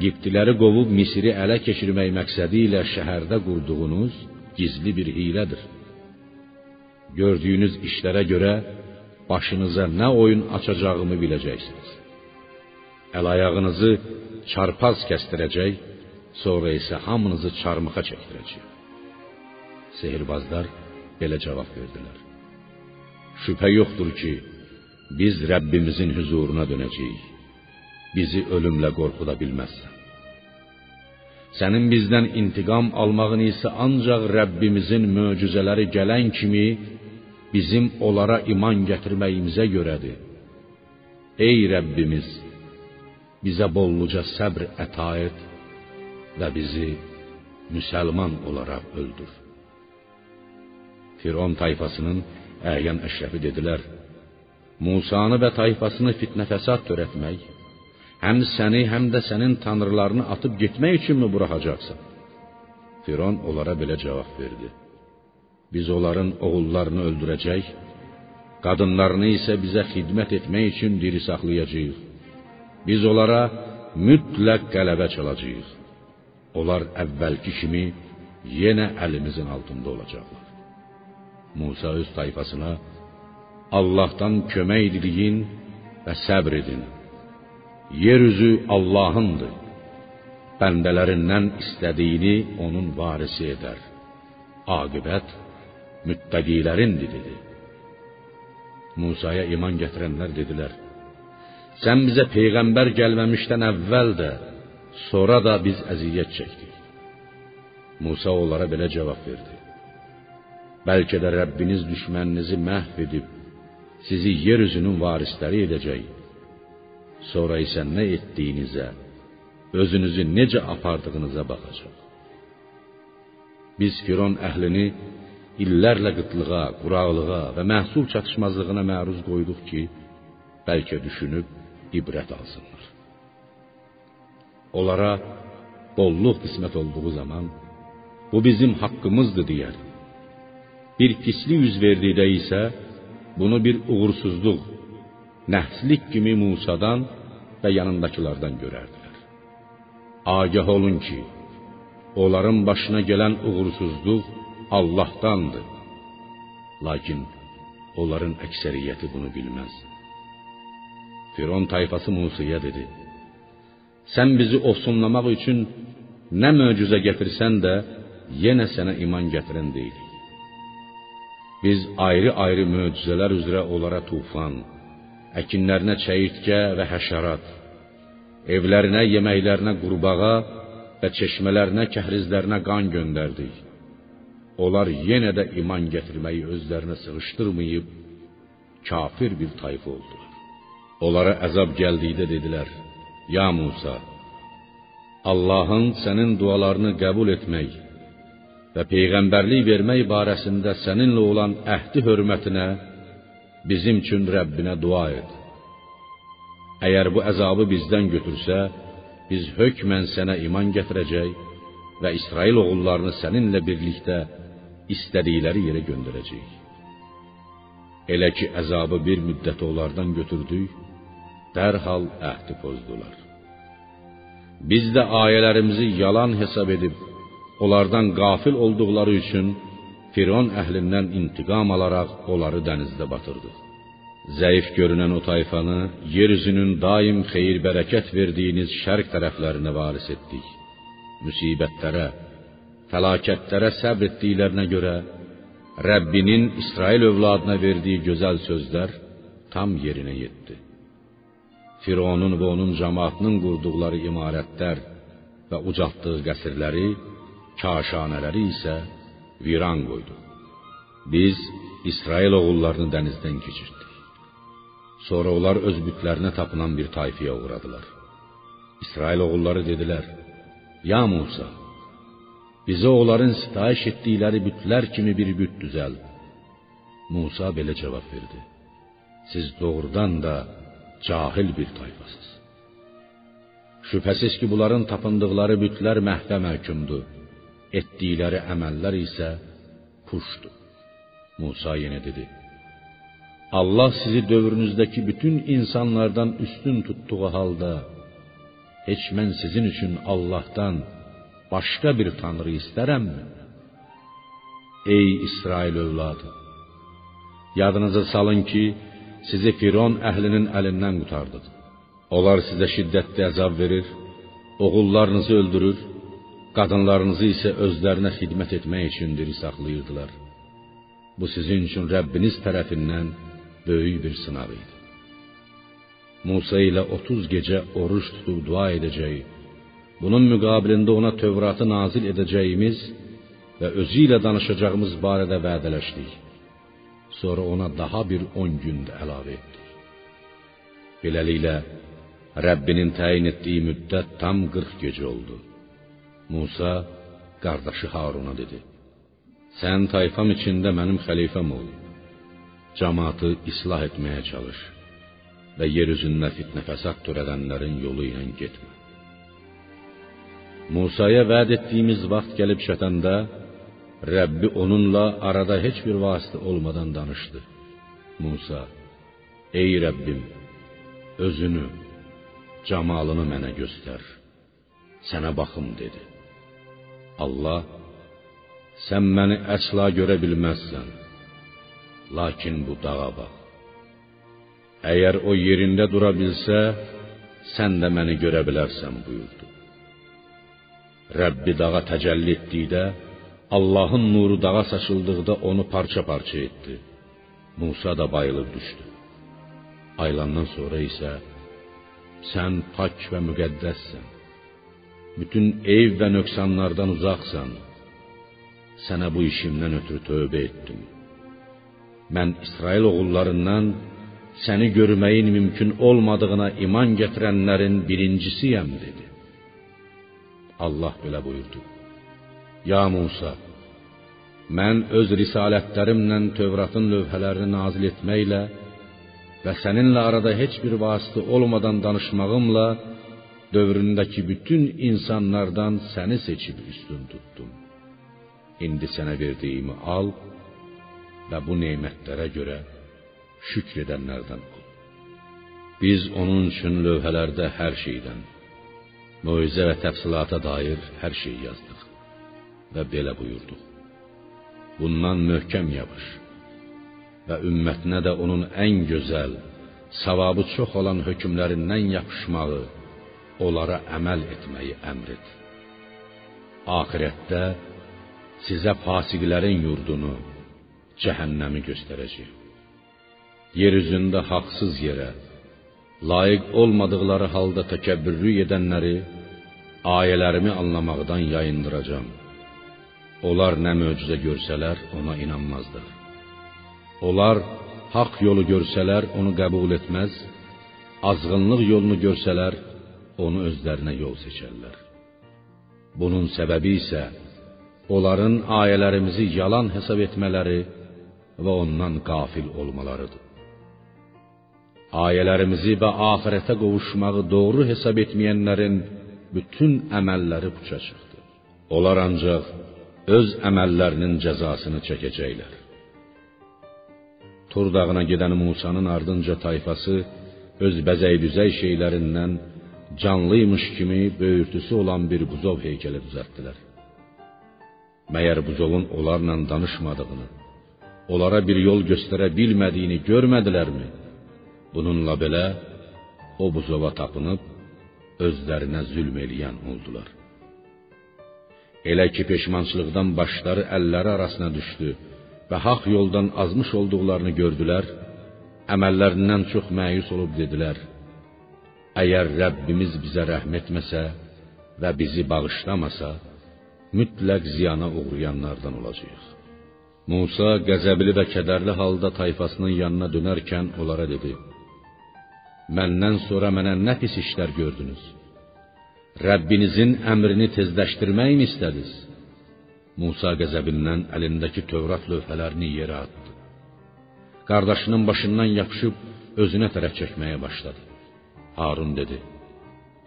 Qibtiləri qovub Misri ələ keçirmək məqsədi ilə şəhərdə qurduğunuz gizli bir hilədir. Gördüyünüz işlərə görə başınıza nə oyun açacağımı biləcəksiniz. Əl-ayağınızı çarpaz kəstirəcək, sonra isə hamınızı çarmıxa çəkdirəcək. Sehirbazlar belə cavab verdilər. Şübhə yoxdur ki, biz Rəbbimizin huzuruna dönəcəyik. Bizi ölümlə qorxuda bilməzsən. Sənin bizdən intiqam almağın isə ancaq Rəbbimizin möcüzələri gələn kimi bizim onlara iman gətirməyimizə görədir. Ey Rəbbimiz, bizə bolluca səbr əta et və bizi müsəlman olaraq öldür. Firon tayfasının əyan əşrəfi dedilər: Musanı və tayfasını fitnə fəsad törətmək, həm səni, həm də sənin tanrılarını atıb getmək üçünmü buraxacaqsan? Firon onlara belə cavab verdi: Biz onların oğullarını öldürəcək, qadınlarını isə bizə xidmət etmək üçün diri saxlayacağıq. Biz onlara mütləq qələbə çalacağıq. onlar əvvəlki kimi yenə əlimizin altında olacaqlar. Musa öz tayfasına Allahdan kömək diləyin və səbr edin. Yer üzü Allahındır. Bəndələrindən istədiyini onun varisi edər. Aqibət müttəqilərindir dedi. Musaya iman gətirənlər dedilər: Sən bizə peyğəmbər gəlməmişdən əvvəl də, sonra da biz əziyyət çəkdik. Musa onlara belə cavab verdi: Bəlkə də Rəbbiniz düşməninizi məhv edib sizi yer üzünün varisləri. Sonra isə nə etdiyinizə, özünüzü necə apardığınıza baxacaq. Biz Firon əhlini illərlə qıtlığa, quraqlığa və məhsul çatışmazlığına məruz qoyduq ki, bəlkə düşünüb ibrət alsınlar. Onlara bolluq qismət olduğu zaman bu bizim haqqımızdır deyər. Bir pislik yüz verdikdə isə bunu bir uğursuzluq, nəhslik kimi Musadan və yanındakılardan görərdilər. Agah olun ki, onların başına gələn uğursuzluq Allahdandır. Lakin onların əksəriyyəti bunu bilməz. Firon tayfası Musaya dedi: Sən bizi ofsunlamaq üçün nə möcüzə gətirsən də yenə sənə iman gətirən deyilik. Biz ayrı-ayrı möcüzələr üzrə onlara tufan, əkinlərinə çəyirtkə və həşərat, evlərinə, yeməklərinə qurbağa və çeşmələrinə, kəhrizlərinə qan göndərdik. Onlar yenə də iman gətirməyi özlərinə sığışdırmayıb kafir bir tayfa oldular. Onlara əzab gəldikdə dedilər: "Ya Musa, Allahın sənin dualarını qəbul etmək və peyğəmbərlik vermək barəsində səninlə olan əhdi hörmətinə bizim üçün Rəbbinə dua et. Əgər bu əzabı bizdən götürsə, biz hökmən sənə iman gətirəcək və İsrail oğullarını səninlə birlikdə istədikləri yerə göndərəcəyik. Elə ki əzabı bir müddət onlardan götürdük, dərhal əhdi pozdular. Biz də ayələrimizi yalan hesab edib onlardan qafil olduqları üçün Firon əhlindən intiqam alaraq onları dənizdə batırdıq. Zəif görünən o tayfanı yer üzünün daim xeyir-bərəkət verdiyiniz şərq tərəflərinə varis etdik. Müsibətlərə, fəlakətlərə səbr etdiklərinə görə Rəbbinin İsrail övladına verdiyi gözəl sözlər tam yerinə yetdi. Fironun və onun cəmaatının qurduqları imarətlər və ucaltdığı qəsrləri, kaşanələri isə viran qoydu. Biz İsrail oğullarını dənizdən keçirtdik. Sonra onlar öz bütlərinə tapınan bir tayfiyə uğradılar. İsrail oğulları dedilər: "Ya Musa, bizə onların sitayiş etdikləri bütlər kimi bir büt düzəld." Musa belə cavab verdi: "Siz doğrudan da cahil bir tayfasız. Şübhəsiz ki, bunların tapındıqları bütlər məhvə məhkumdur. Etdikləri əməllər isə puşdur. Musa yenə dedi: Allah sizi dövrünüzdəki bütün insanlardan üstün tutduğu halda heç mən sizin üçün Allahdan başqa bir tanrı istərəmmi? Ey İsrail övladı, yadınıza salın ki, sizi Firon əhlinin əlindən qurtardıq. Onlar sizə şiddətli əzab verir, oğullarınızı öldürür, qadınlarınızı isə özlərinə xidmət etmək üçün diri saxlayırdılar. Bu sizin üçün Rəbbiniz tərəfindən böyük bir sınaq idi. Musa ilə 30 gecə oruç tutub dua edəcək. Bunun müqabilində ona Tövratı nazil edəcəyimiz və özü ilə danışacağımız barədə vədələşdik. Sonra ona daha bir 10 gün də əlavə etdik. Beləliklə Rəbbinin təyin etdiyi müddət tam 40 gecə oldu. Musa qardaşı Haruna dedi: Sən tayfam içində mənim xəlifəm ol. Cəmaatı islah etməyə çalış və yer üzündə fitnə fəsad törədənlərin yolu ilə getmə. Musaya vəd etdiyimiz vaxt gəlib çatanda Rəbbi onunla arada heç bir vasitə olmadan danışdı. Musa: Ey Rəbbim, özünü, camalını mənə göstər. Sənə baxım dedi. Allah: "Sən məni əsla görə bilməzsən. Lakin bu dağa bax. Əgər o yerində dura bilsə, sən də məni görə bilərsən" buyurdu. Rəbbi dağa təcəlli etdikdə, Allahın nuru dağa saçıldıqda onu parça-parça etdi. Musa da bayılıb düşdü. Aylandan sonra isə sən pak və müqəddəssən. Bütün eyb və nöqsanlardan uzaqsan. Sənə bu işimdən ötürü tövbə etdim. Mən İsrail oğullarından səni görməyin mümkün olmadığına iman gətirənlərin birincisiyəm dedi. Allah belə buyurdu. Ya Musa, mən öz risalətlərimlə Tövratın lövhələrini nazil etməklə və səninlə arada heç bir vasitə olmadan danışmağımla dövründəki bütün insanlardan səni seçib üstün tutdum. İndi sənə verdiyimi al və bu nemətlərə görə şükr edənlərdən ol. Biz onun üçün lövhələrdə hər şeydən, möizə və təfsilata dair hər şey yazdıq və belə buyurduq. Bundan möhkəm yapış və ümmətinə də onun ən gözəl, savabı çox olan hökmlərindən yapışmağı, onlara əməl etməyi əmr et. Axirətdə sizə fasiqlərin yurdunu, cəhənnəmi göstərəcəyəm. Yer üzündə haqsız yerə, layiq olmadıqları halda təkəbbürlük edənləri ayələrimi anlamaqdan yayındıracağam. Onlar nə möcüzə görsələr, ona inanmazlar. Onlar haqq yolu görsələr, onu qəbul etməz, azğınlıq yolunu görsələr, onu özlərinə yol seçərlər. Bunun səbəbi isə onların ayələrimizi yalan hesab etmələri və ondan qafil olmalarıdır. Ayələrimizi və axirətə qovuşmağı doğru hesab etməyənlərin bütün əməlləri puça çıxdı. Onlar ancaq öz əməllərinin cəzasını çəkəcəklər. Tur dağına gedən Musanın ardınca tayfası öz bəzək-düzək şeylərindən canlıymış kimi böyürtüsü olan bir buzov heykəli düzəltdilər. Məyər buzovun onlarla danışmadığını, onlara bir yol göstərə bilmədiyini görmədilərmi? Bununla belə o buzova tapınıb özlərinə zülm eləyən oldular. Elə ki peşmançılıqdan başları əlləri arasına düşdü və haqq yoldan azmış olduqlarını gördülər, əməllərindən çox məyus olub dedilər: Əgər Rəbbimiz bizə rəhm etməsə və bizi bağışlamasa, mütləq ziyana uğrayanlardan olacağıq. Musa qəzəbli və kədərli halda tayfasının yanına dönərkən onlara dedi: Məndən sonra mənə nə pis işlər gördünüz? Rəbbinizin əmrini tezləşdirməkmi istədiniz? Musa qəzəbindən əlindəki Tövrat lövhələrini yerə atdı. Qardaşının başından yapışıb özünə tərəf çəkməyə başladı. Harun dedi: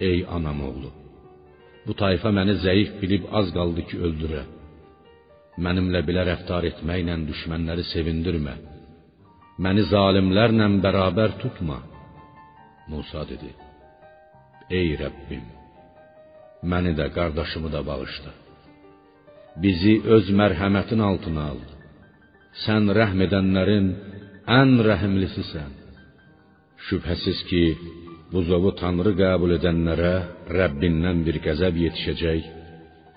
Ey anam oğlu, bu tayfa məni zəif bilib az qaldı ki, öldürə. Mənimlə belə rəftar etməklə düşmənləri sevindirmə. Məni zalimlərlə bərabər tutma. Musa dedi: Ey Rəbbim, məni də qardaşımı da bağışla. Bizi öz mərhəmətin altına al. Sən rəhm edənlərin ən rəhimlisisən. Şübhəsiz ki, buzovu tanrı qəbul edənlərə Rəbbindən bir qəzəb yetişəcək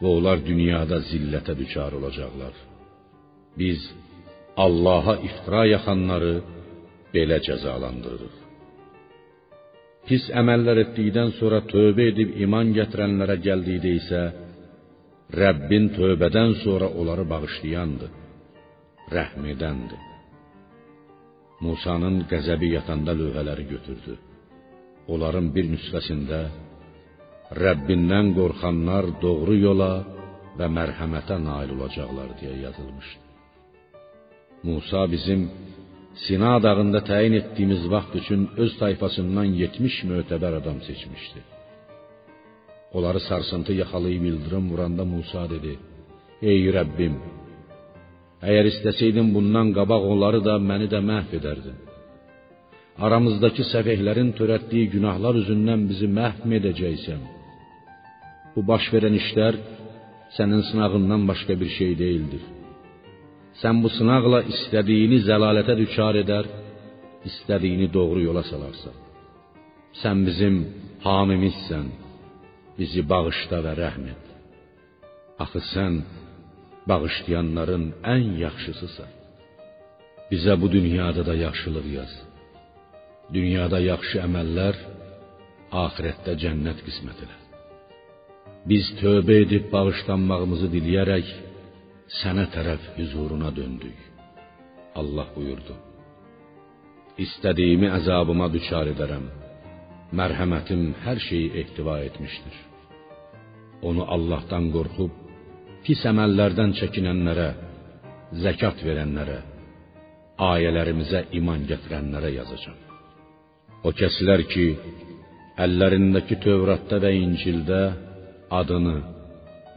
və onlar dünyada zillətə düçar olacaqlar. Biz Allaha iftira yaxanları belə cəzalandırırıq. Pis əməllər etdikdən sonra tövbə edib iman gətirənlərə gəldikdə isə Rəbbin tövbədən sonra onları bağışlayandır, rəhm edəndir. Musanın qəzəbi yatanda lövhələri götürdü. Onların bir nüsxəsində Rəbbindən qorxanlar doğru yola və mərhəmətə nail olacaqlar deyə yazılmışdı. Musa bizim Sina dağında təyin etdiyimiz vaxt üçün öz tayfasından 70 mötəbər adam seçmişdi. Onları sarsıntı yaxalayıb ildırım vuranda Musa dedi: "Ey Rəbbim, əgər istəsəydin bundan qabaq onları da məni də məhv edərdin. Aramızdakı səfehlərin törətdiyi günahlar üzündən bizi məhv. Bu baş verən işlər sənin sınağından başqa bir şey deyildir. Sən bu sınaqla istədiyini zəlalətə düçar edər, istədiyini doğru yola salarsan. Sən bizim hamimizsən. Bizi bağışla və rəhm et. Axı sən bağışlayanların ən yaxşısısan. Bizə bu dünyada da yaxşılıq yaz. Dünyada yaxşı əməllər, axirətdə cənnət qismət elə. Biz tövbə edib bağışlanmağımızı diləyərək sənə tərəf huzuruna döndük. Allah buyurdu: İstədiyimi əzabıma düçar edərəm. Mərhəmətim hər şeyi ehtiva etmişdir. Onu Allahdan qorxub pis əməllərdən çəkinənlərə, zəkat verənlərə, ayələrimizə iman gətirənlərə yazacağam. O kəslər ki, əllərindəki Tövratda və İncildə adını,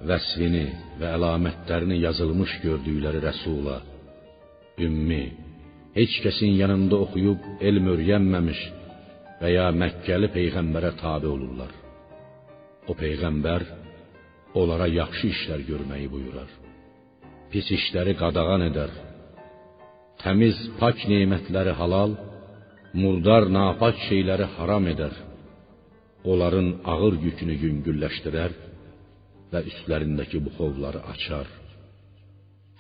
vəsfini və əlamətlərini yazılmış gördükləri rəsula, ümmi, heç kəsin yanında oxuyub elm öyrənməmiş və ya Məkkəli peyğəmbərə tabe olurlar. O peyğəmbər onlara yaxşı işlər görməyi buyurar. Pis işləri qadağan edər. Təmiz, pak nemətləri halal, murdar, napak şeyləri haram edər. Onların ağır yükünü yüngülləşdirər və üstlərindəki buxovları açar.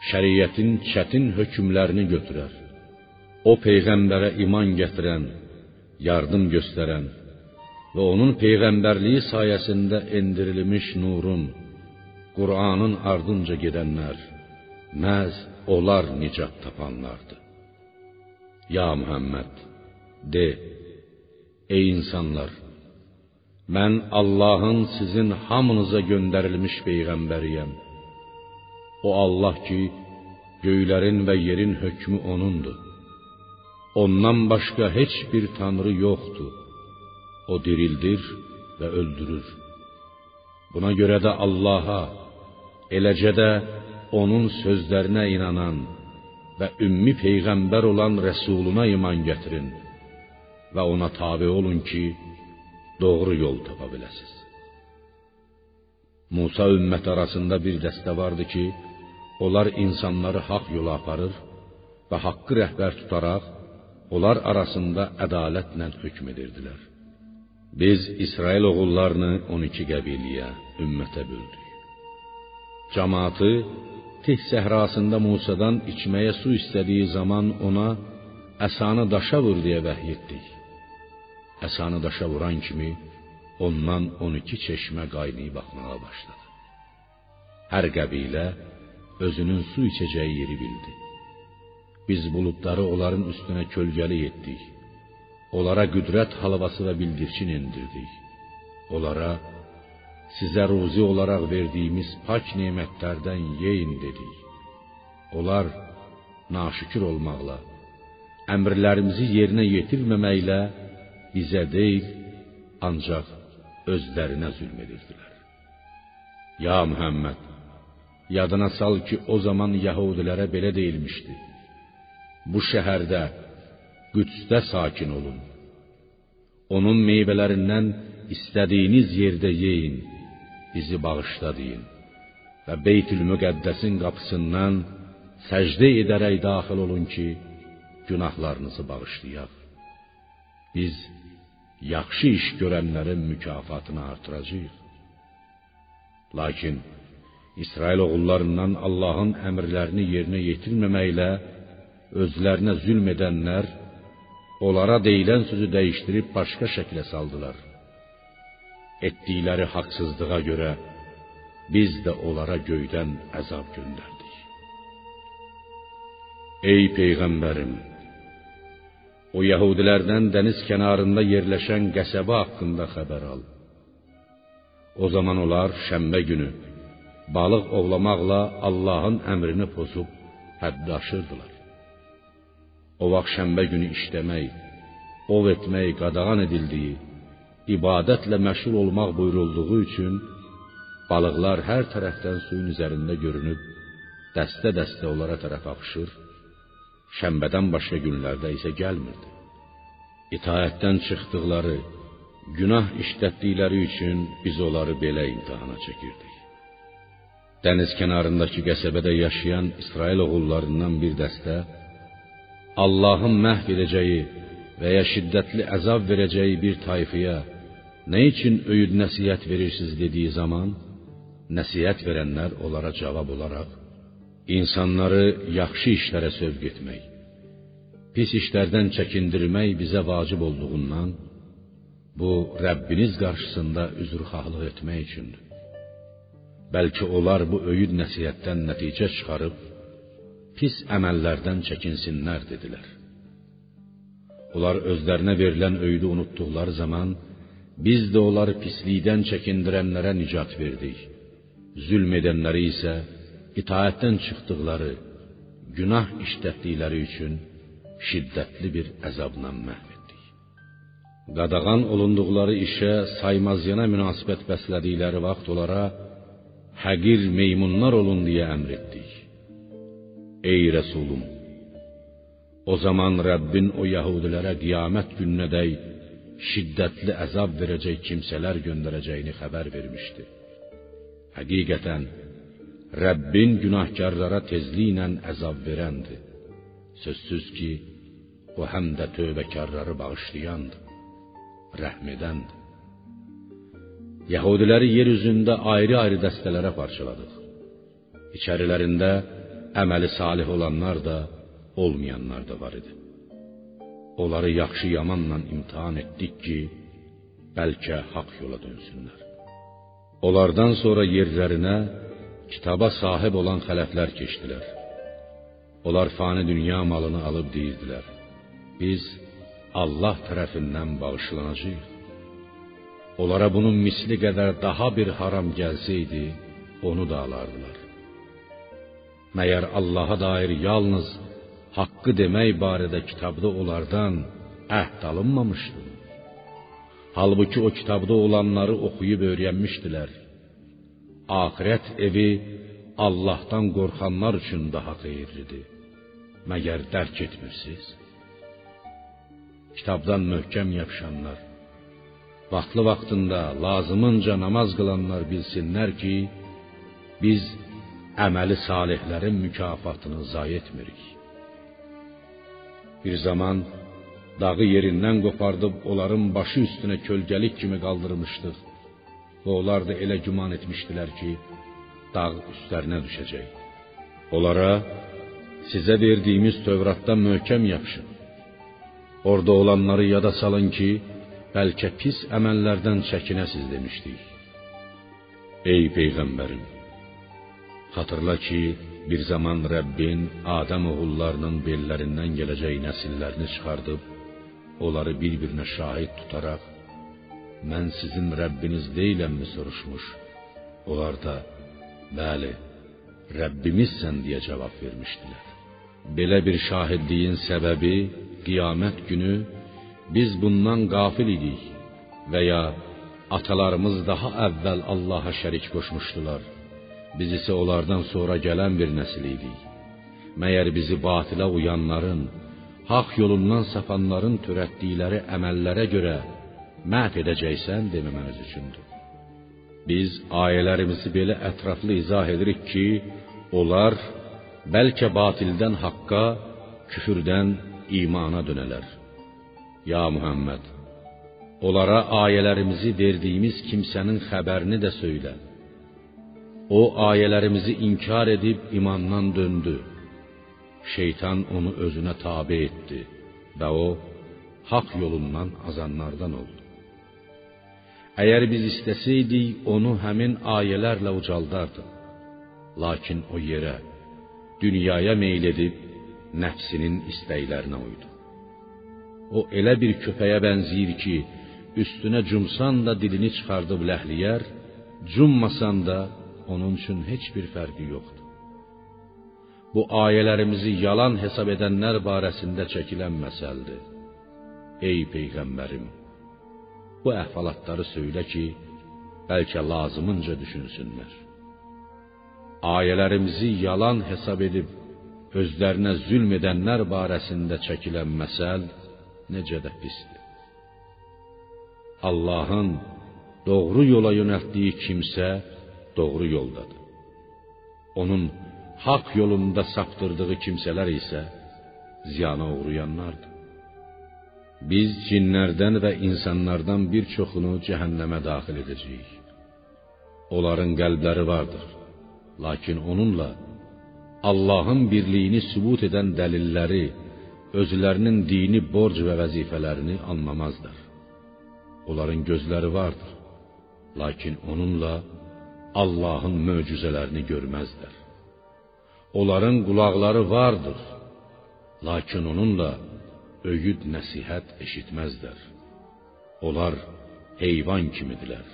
Şəriətin çətin hökmlərini götürər. O peyğəmbərə iman gətirən, yardım göstərən və onun peyğəmbərliyi sayəsində endirilmiş nurun, Qur'anın ardınca gedənlər məhz onlar nicat tapanlardır. Ya Muhammed, de: Ey insanlar, mən Allahın sizin hamınıza göndərilmiş peyğəmbəriyəm. O Allah ki, göylərin və yerin hökmü onundur. Ondan başqa heç bir tanrı yoxdur. O dirildir və öldürür. Buna görə də Allaha, eləcə də onun sözlərinə inanan və ümmi peyğəmbər olan rəsuluna iman gətirin və ona tabe olun ki, doğru yol tapa biləsiniz. Musa ümmət arasında bir dəstə vardı ki, onlar insanları haqq yola aparır və haqqı rəhbər tutaraq onlar arasında ədalətlə hökm edirdilər. Biz İsrail oğullarını 12 qəbiləyə, ümmətə böldük. Cemaatı Tih səhrasında Musadan içməyə su istədiyi zaman ona əsanı daşa vur deyə vəhy etdik. Əsanı daşa vuran kimi ondan 12 çeşmə qaynayıb axmağa başladı. Hər qəbilə özünün su içəcəyi yeri bildi. Biz buludları onların üstünə kölgəli etdik. Onlara qüdrət halvası və bildirçin endirdik. Onlara sizə ruzi olaraq verdiyimiz pak nemətlərdən yeyin dedik. Onlar naşükür olmaqla, əmrlərimizi yerinə yetirməməklə bizə deyil, ancaq özlərinə zülm edirdilər. Ya Muhammed, yadına sal ki, o zaman yəhudilərə belə deyilmişdi: Bu şəhərdə, Qüdsdə sakin olun. Onun meyvələrindən istədiyiniz yerdə yeyin, bizi bağışla deyin və Beytül Müqəddəsin qapısından səcdə edərək daxil olun ki, günahlarınızı bağışlayaq. Biz yaxşı iş görənlərin mükafatını artıracağıq. Lakin İsrail oğullarından Allahın əmrlərini yerinə yetirməməklə özlərinə zülm edənlər onlara deyilən sözü dəyişdirib başqa şəklə saldılar. Etdikləri haqsızlığa görə biz də onlara göydən əzab göndərdik. Ey peyğəmbərim, o yəhudilərdən dəniz kənarında yerləşən qəsəbə haqqında xəbər al. O zaman onlar şənbə günü balıq ovlamaqla Allahın əmrini pozub həddi aşırdılar. O vaxt şənbə günü işləmək, ov etmək qadağan edildiyi, ibadətlə məşğul olmaq buyurulduğu üçün balıqlar hər tərəfdən suyun üzərində görünüb dəstə-dəstə onlara tərəf axışır şənbədən başqa günlərdə isə gəlmirdi. İtaətdən çıxdıqları, günah işlətdikləri üçün biz onları belə imtahana çəkirdik. Dəniz kənarındakı qəsəbədə yaşayan İsrail oğullarından bir dəstə Allahın məhv edəcəyi və ya şiddətli əzab verəcəyi bir tayfaya nə üçün öyüd nəsihət verirsiniz dediyi zaman nəsihət verənlər onlara cavab olaraq insanları yaxşı işlərə sövq etmək, pis işlərdən çəkindirmək bizə vacib olduğundan bu Rəbbiniz qarşısında üzrxahlıq etmək üçündür. Bəlkə onlar bu öyüd nəsihətdən nəticə çıxarıb pis əməllərdən çəkinsinlər dedilər. Onlar özlərinə verilən öyüdü unutduqları zaman biz də onları pislikdən çəkindirənlərə nicat verdik. Zülm edənləri isə itaətdən çıxdıqları, günah işlətdikləri üçün şiddətli bir əzabla məhv etdik. Qadağan olunduqları işə saymazyana münasibət bəslədikləri vaxt onlara həqir meymunlar olun deyə əmr etdik. Ey Rəsulum, o zaman Rəbbin o yəhudilərə qiyamət gününədək şiddətli əzab verəcək kimsələr göndərəcəyini xəbər vermişdi. Həqiqətən Rəbbin günahkarlara tezliklə əzab verəndir. Sözsüz ki, o həm də tövbəkarları bağışlayandır, rəhm edəndir. Yəhudiləri yer üzündə ayrı-ayrı dəstələrə parçaladıq. İçərilərində əməli salih olanlar da, olmayanlar da var idi. Onları yaxşı yamanla imtahan etdik ki, bəlkə haqq yola dönsünlər. Onlardan sonra yerlərinə kitaba sahib olan xələflər keçdilər. Onlar fani dünya malını alıb deyirdilər: Biz Allah tərəfindən bağışlanacağıq. Onlara bunun misli qədər daha bir haram gəlsəydi, onu da alardılar. Məyər Allaha dair yalnız haqqı demək barədə kitabda onlardan əhd alınmamışdı. Halbuki o kitabda olanları oxuyub öyrənmişdilər. Axirət evi Allahdan qorxanlar üçün daha xeyirlidir. Məgər dərk etmirsiniz? Kitabdan möhkəm yapışanlar, vaxtlı vaxtında lazımınca namaz qılanlar bilsinlər ki, biz əməli salihlərin mükafatını zayi etmirik. Bir zaman dağı yerindən qopardıb onların başı üstünə kölgəlik kimi qaldırmışdıq. Və onlar da elə güman etmişdilər ki, dağ üstlərinə düşəcək. Onlara sizə verdiyimiz Tövratdan möhkəm yapışın. Orada olanları yada salın ki, bəlkə pis əməllərdən çəkinəsiz demişdik. Ey peyğəmbərim, xatırla ki, bir zaman Rəbbin Adəm oğullarının bellərindən gələcək nəsillərini çıxardıb onları bir-birinə şahid tutaraq mən sizin Rəbbiniz deyiləmmi soruşmuş. Onlar da bəli, Rəbbimizsən deyə cavab vermişdilər. Belə bir şahidliyin səbəbi qiyamət günü biz bundan qafil idik və ya atalarımız daha əvvəl Allaha şərik qoşmuşdular. Biz isə onlardan sonra gələn bir nəsil idik. Məyər bizi batıla uyanların, haqq yolundan sapanların törətdikləri əməllərə görə məhv edəcəksən deməməniz üçündür. Biz ayələrimizi belə ətraflı izah edirik ki, onlar bəlkə batildən haqqa, küfürdən imana dönələr. Ya Muhammed, onlara ayələrimizi verdiyimiz kimsənin xəbərini də söylə. O ayələrimizi inkar edib imandan döndü. Şeytan onu özünə tabe etdi və o haqq yolundan azanlardan oldu. Əgər biz istəsəydik, onu həmin ayələrlə ucaldardıq. Lakin o yerə, dünyaya meyl edib nəfsinin istəklərinə uydu. O elə bir köpəyə bənzəyir ki, üstünə cumsan da dilini çıxardıb ləhləyər, cummasan da onun üçün heç bir fərqi yoxdur. Bu ayələrimizi yalan hesab edənlər barəsində çəkilən məsəldir. Ey peyğəmbərim, bu əhvalatları söylə ki, bəlkə lazımınca düşünsünlər. Ayələrimizi yalan hesab edib özlərinə zülm edənlər barəsində çəkilən məsəl necə də pisdir. Allahın doğru yola yönəltdiyi kimsə doğru yoldadır. Onun haqq yolunda saptırdığı kimsələr isə ziyana uğrayanlardır. Biz cinlərdən və insanlardan bir çoxunu cəhənnəmə daxil edəcəyik. Onların qəlbləri vardır, lakin onunla Allahın birliyini sübut edən dəlilləri, özlərinin dini borc və vəzifələrini anlamazlar. Onların gözləri vardır, lakin onunla Allahın möcüzələrini görməzlər. Onların qulaqları vardır, lakin onunla öyüd nəsihət eşitməzlər. Onlar heyvan kimidirlər.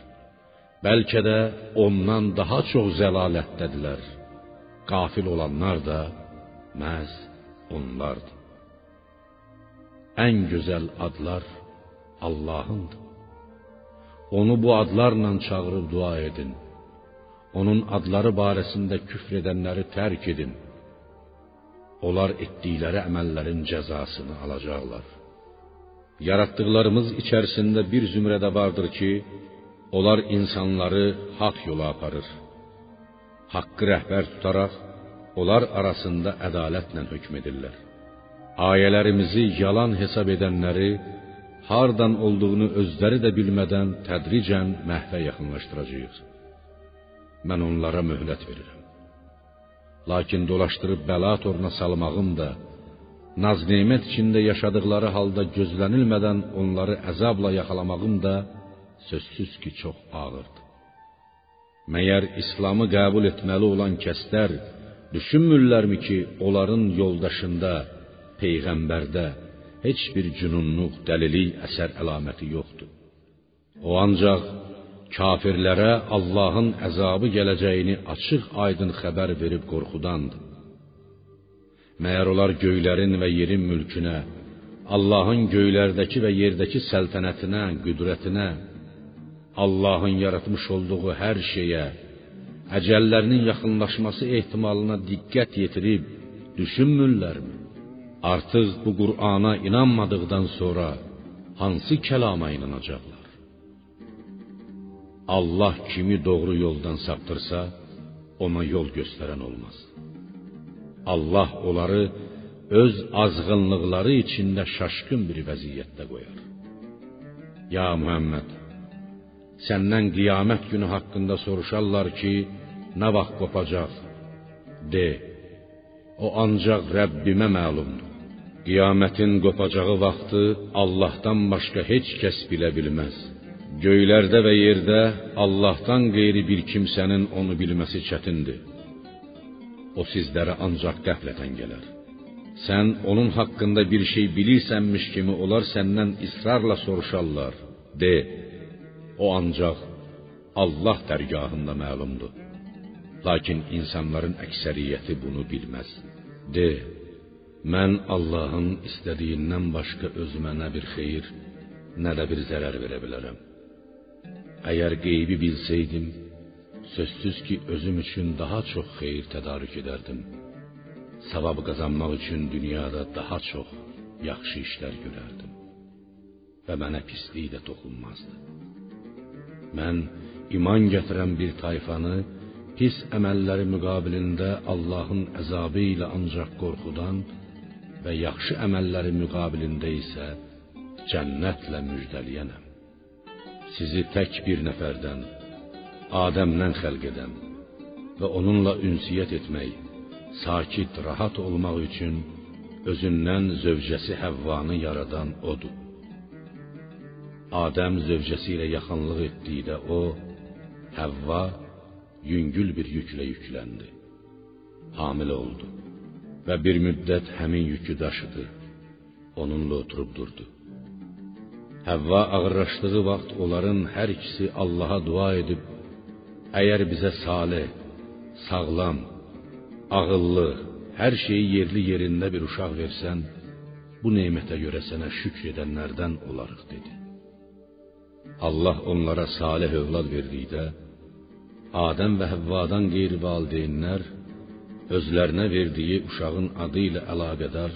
Bəlkə də ondan daha çox zəlalətdədirlər. Qafil olanlar da məhz onlardır. Ən gözəl adlar Allahındır. Onu bu adlarla çağırıb dua edin. Onun adları barəsində küfr edənləri tərk edin. Onlar etdikləri əməllərin cəzasını alacaqlar. Yaratdıqlarımız içərisində bir zümrədə vardır ki, onlar insanları haqq yola aparır. Haqqı rəhbər tutaraq onlar arasında ədalətlə hökm edirlər. Ayələrimizi yalan hesab edənləri hardan olduğunu özləri də bilmədən tədricən məhvə yaxınlaşdıracağıq. Mən onlara möhlət verirəm. Lakin dolaşdırıb bəla toruna salmağım da, naz-nemət içində yaşadıkları halda gözlənilmədən onları əzabla yaxalamağım da sözsüz ki, çox ağırdır. Məyər İslamı qəbul etməli olan kəslər düşünmürlərmi ki, onların yoldaşında, peyğəmbərdə heç bir cünunluq, dəlilik, əsər əlaməti yoxdur. O ancaq kafirlərə Allahın əzabı gələcəyini açıq-aydın xəbər verib qorxudandır. Məyər onlar göylərin və yerin mülkünə, Allahın göylərdəki və yerdəki səltənətinə, qüdrətinə, Allahın yaratmış olduğu hər şeyə, əcəllərinin yaxınlaşması ehtimalına diqqət yetirib düşünmürlərmi? Artıq bu Qur'ana inanmadıqdan sonra hansı kəlama inanacaqlar? Allah kimi doğru yoldan saptırsa, ona yol göstərən olmaz. Allah onları öz azğınlıqları içində şaşkın bir vəziyyətdə qoyar. Ya Muhammed, səndən qiyamət günü haqqında soruşarlar ki, nə vaxt qopacaq? De, o ancaq Rəbbimə məlumdur. Qiyamətin qopacağı vaxtı Allahdan başqa heç kəs bilə bilməz. Göylərdə və yerdə Allahdan qeyri bir kimsənin onu bilməsi çətindir. O sizlərə ancaq qəflətən gələr. Sən onun haqqında bir şey bilirsənmiş kimi onlar səndən israrla soruşarlar. De, o ancaq Allah dərgahında məlumdur. Lakin insanların əksəriyyəti bunu bilməz. De, mən Allahın istədiyindən başqa özümə nə bir xeyir, nə də bir zərər verə bilərəm. Əgər qeybi bilsəydim, sözsüz ki, özüm üçün daha çox xeyir tədarük edərdim. Savab qazanmaq üçün dünyada daha çox yaxşı işlər görərdim və mənə pislik də toxunmazdı. Mən iman gətirən bir tayfanı pis əməlləri müqabilində Allahın əzabı ilə ancaq qorxudan və yaxşı əməlləri müqabilində isə cənnətlə müjdəliyənəm. Sizi tək bir nəfərdən, Adəmdən xəlq edən və onunla ünsiyyət etmək, sakit, rahat olmaq üçün özündən zövcəsi Həvvanı yaradan odur. Adəm zövcəsi ilə yaxınlıq etdikdə o, Həvva yüngül bir yüklə yükləndi. Hamilə oldu və bir müddət həmin yükü daşıdı. Onunla oturub durdu. Həvva ağırlaşdığı vaxt onların hər ikisi Allaha dua edib Əgər bizə salih, sağlam, ağıllı, hər şeyi yerli yerində bir uşaq versən, bu nemətə görə sənə şükr edənlərdən olarıq dedi. Allah onlara salih övlad verdikdə, Adəm və Həvvadan qeyri-valideynlər özlərinə verdiyi uşağın adı ilə əlaqədar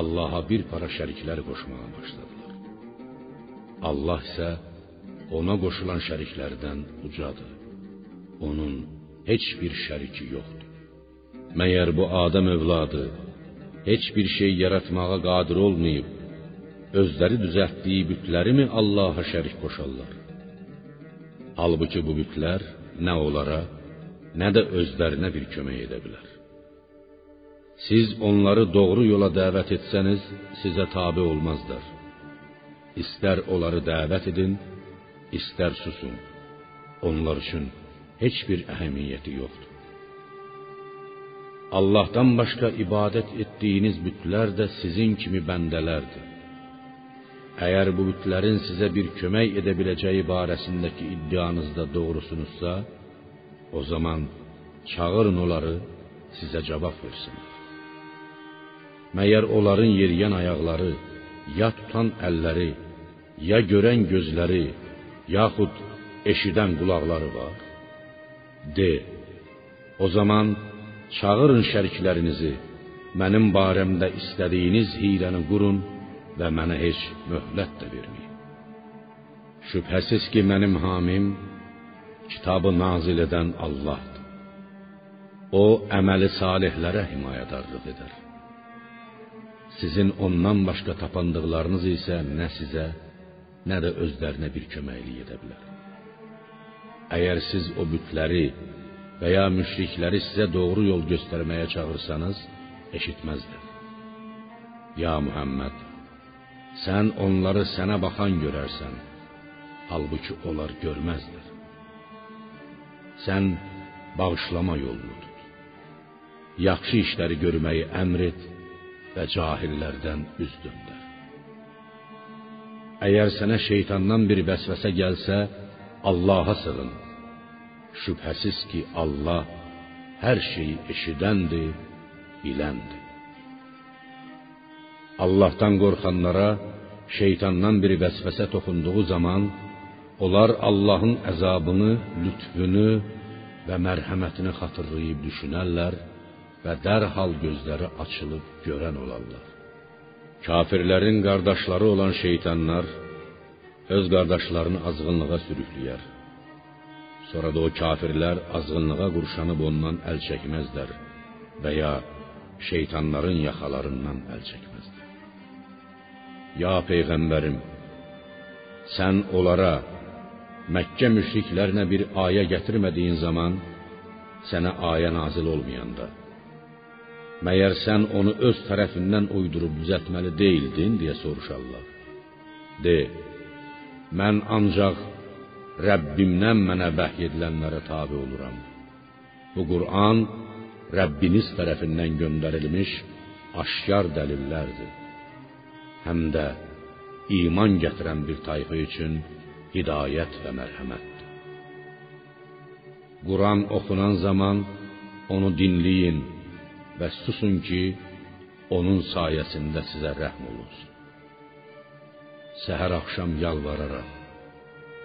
Allaha bir para şəriklər qoşmağa başladılar. Allah isə ona qoşulan şəriklərdən ucadır. Onun heç bir şəriki yoxdur. Məyər bu Adəm övladı heç bir şey yaratmağa qadir olmayıb, özləri düzəltdiyi bütləri mi Allaha şərik qoşarlar? Halbuki bu bütlər nə onlara, nə də özlərinə bir kömək edə bilər. Siz onları doğru yola dəvət etsəniz, sizə tabe olmazlar. İstər onları dəvət edin, istər susun. Onlar üçün heç bir əhəmiyyəti yoxdur. Allahdan başqa ibadət etdiyiniz bütlər də sizin kimi bəndələrdir. Əgər bu bütlərin sizə bir kömək edə biləcəyi barəsindəki iddianızda doğrusunuzsa, o zaman çağırın onları sizə cavab versinlər. Məyər onların yeriyən ayaqları, ya tutan əlləri, ya görən gözləri, yaxud eşidən qulaqları var? De, o zaman çağırın şəriklərinizi, mənim barəmdə istədiyiniz hiləni qurun və mənə heç möhlət də verməyin. Şübhəsiz ki, mənim hamim kitabı nazil edən Allahdır. O əməli salihlərə himayədarlıq edər. Sizin ondan başqa tapandıqlarınız isə nə sizə, nə də özlərinə bir köməklik edə bilər. Əgər siz o bütləri və ya müşrikləri sizə doğru yol göstərməyə çağırsanız, eşitməzlər. Ya Muhammed, sən onları sənə baxan görərsən, halbuki onlar görməzlər. Sən bağışlama yolunu tut. Yaxşı işləri görməyi əmr və cahillərdən üz döndər. Əgər sənə şeytandan bir vəsvəsə gəlsə, Allaha sığın. Şübhəsiz ki, Allah hər şeyi eşidəndir, biləndir. Allahdan qorxanlara şeytandan bir vəsvəsə toxunduğu zaman onlar Allahın əzabını, lütfünü və mərhəmətini xatırlayıb düşünərlər və dərhal gözləri açılıb görən olarlar. Kafirlərin qardaşları olan şeytanlar öz qardaşlarını azğınlığa sürükləyər. Sonra da o kafirlər azğınlığa qurşanıb ondan əl çəkməzlər və ya şeytanların yaxalarından əl çəkməzlər. Ya peyğəmbərim, sən onlara Məkkə müşriklərinə bir ayə gətirmədiyin zaman sənə ayə nazil olmayanda Məyər sən onu öz tərəfindən uydurub düzəltməli deyildin deyə soruşarlar. De, mən ancaq Rəbbimdən mənə vəhy edilənlərə tabe oluram. Bu Qur'an Rəbbiniz tərəfindən göndərilmiş aşkar dəlillərdir. Həm də iman gətirən bir tayfa üçün hidayət və mərhəmətdir. Quran oxunan zaman onu dinləyin və susun ki, onun sayəsində sizə rəhm olunsun. Səhər axşam yalvararaq,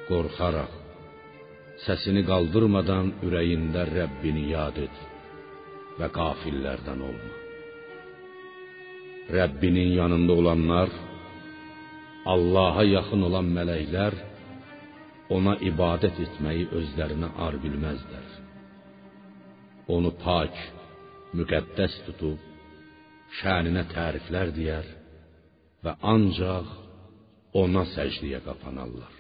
qorxaraq, səsini qaldırmadan ürəyində Rəbbini yad et və qafillərdən olma. Rəbbinin yanında olanlar, Allaha yaxın olan mələklər ona ibadət etməyi özlərinə ar bilməzlər. Onu pak, müqəddəs tutub şəninə təriflər deyər və ancaq ona səcdiyə qapanarlar.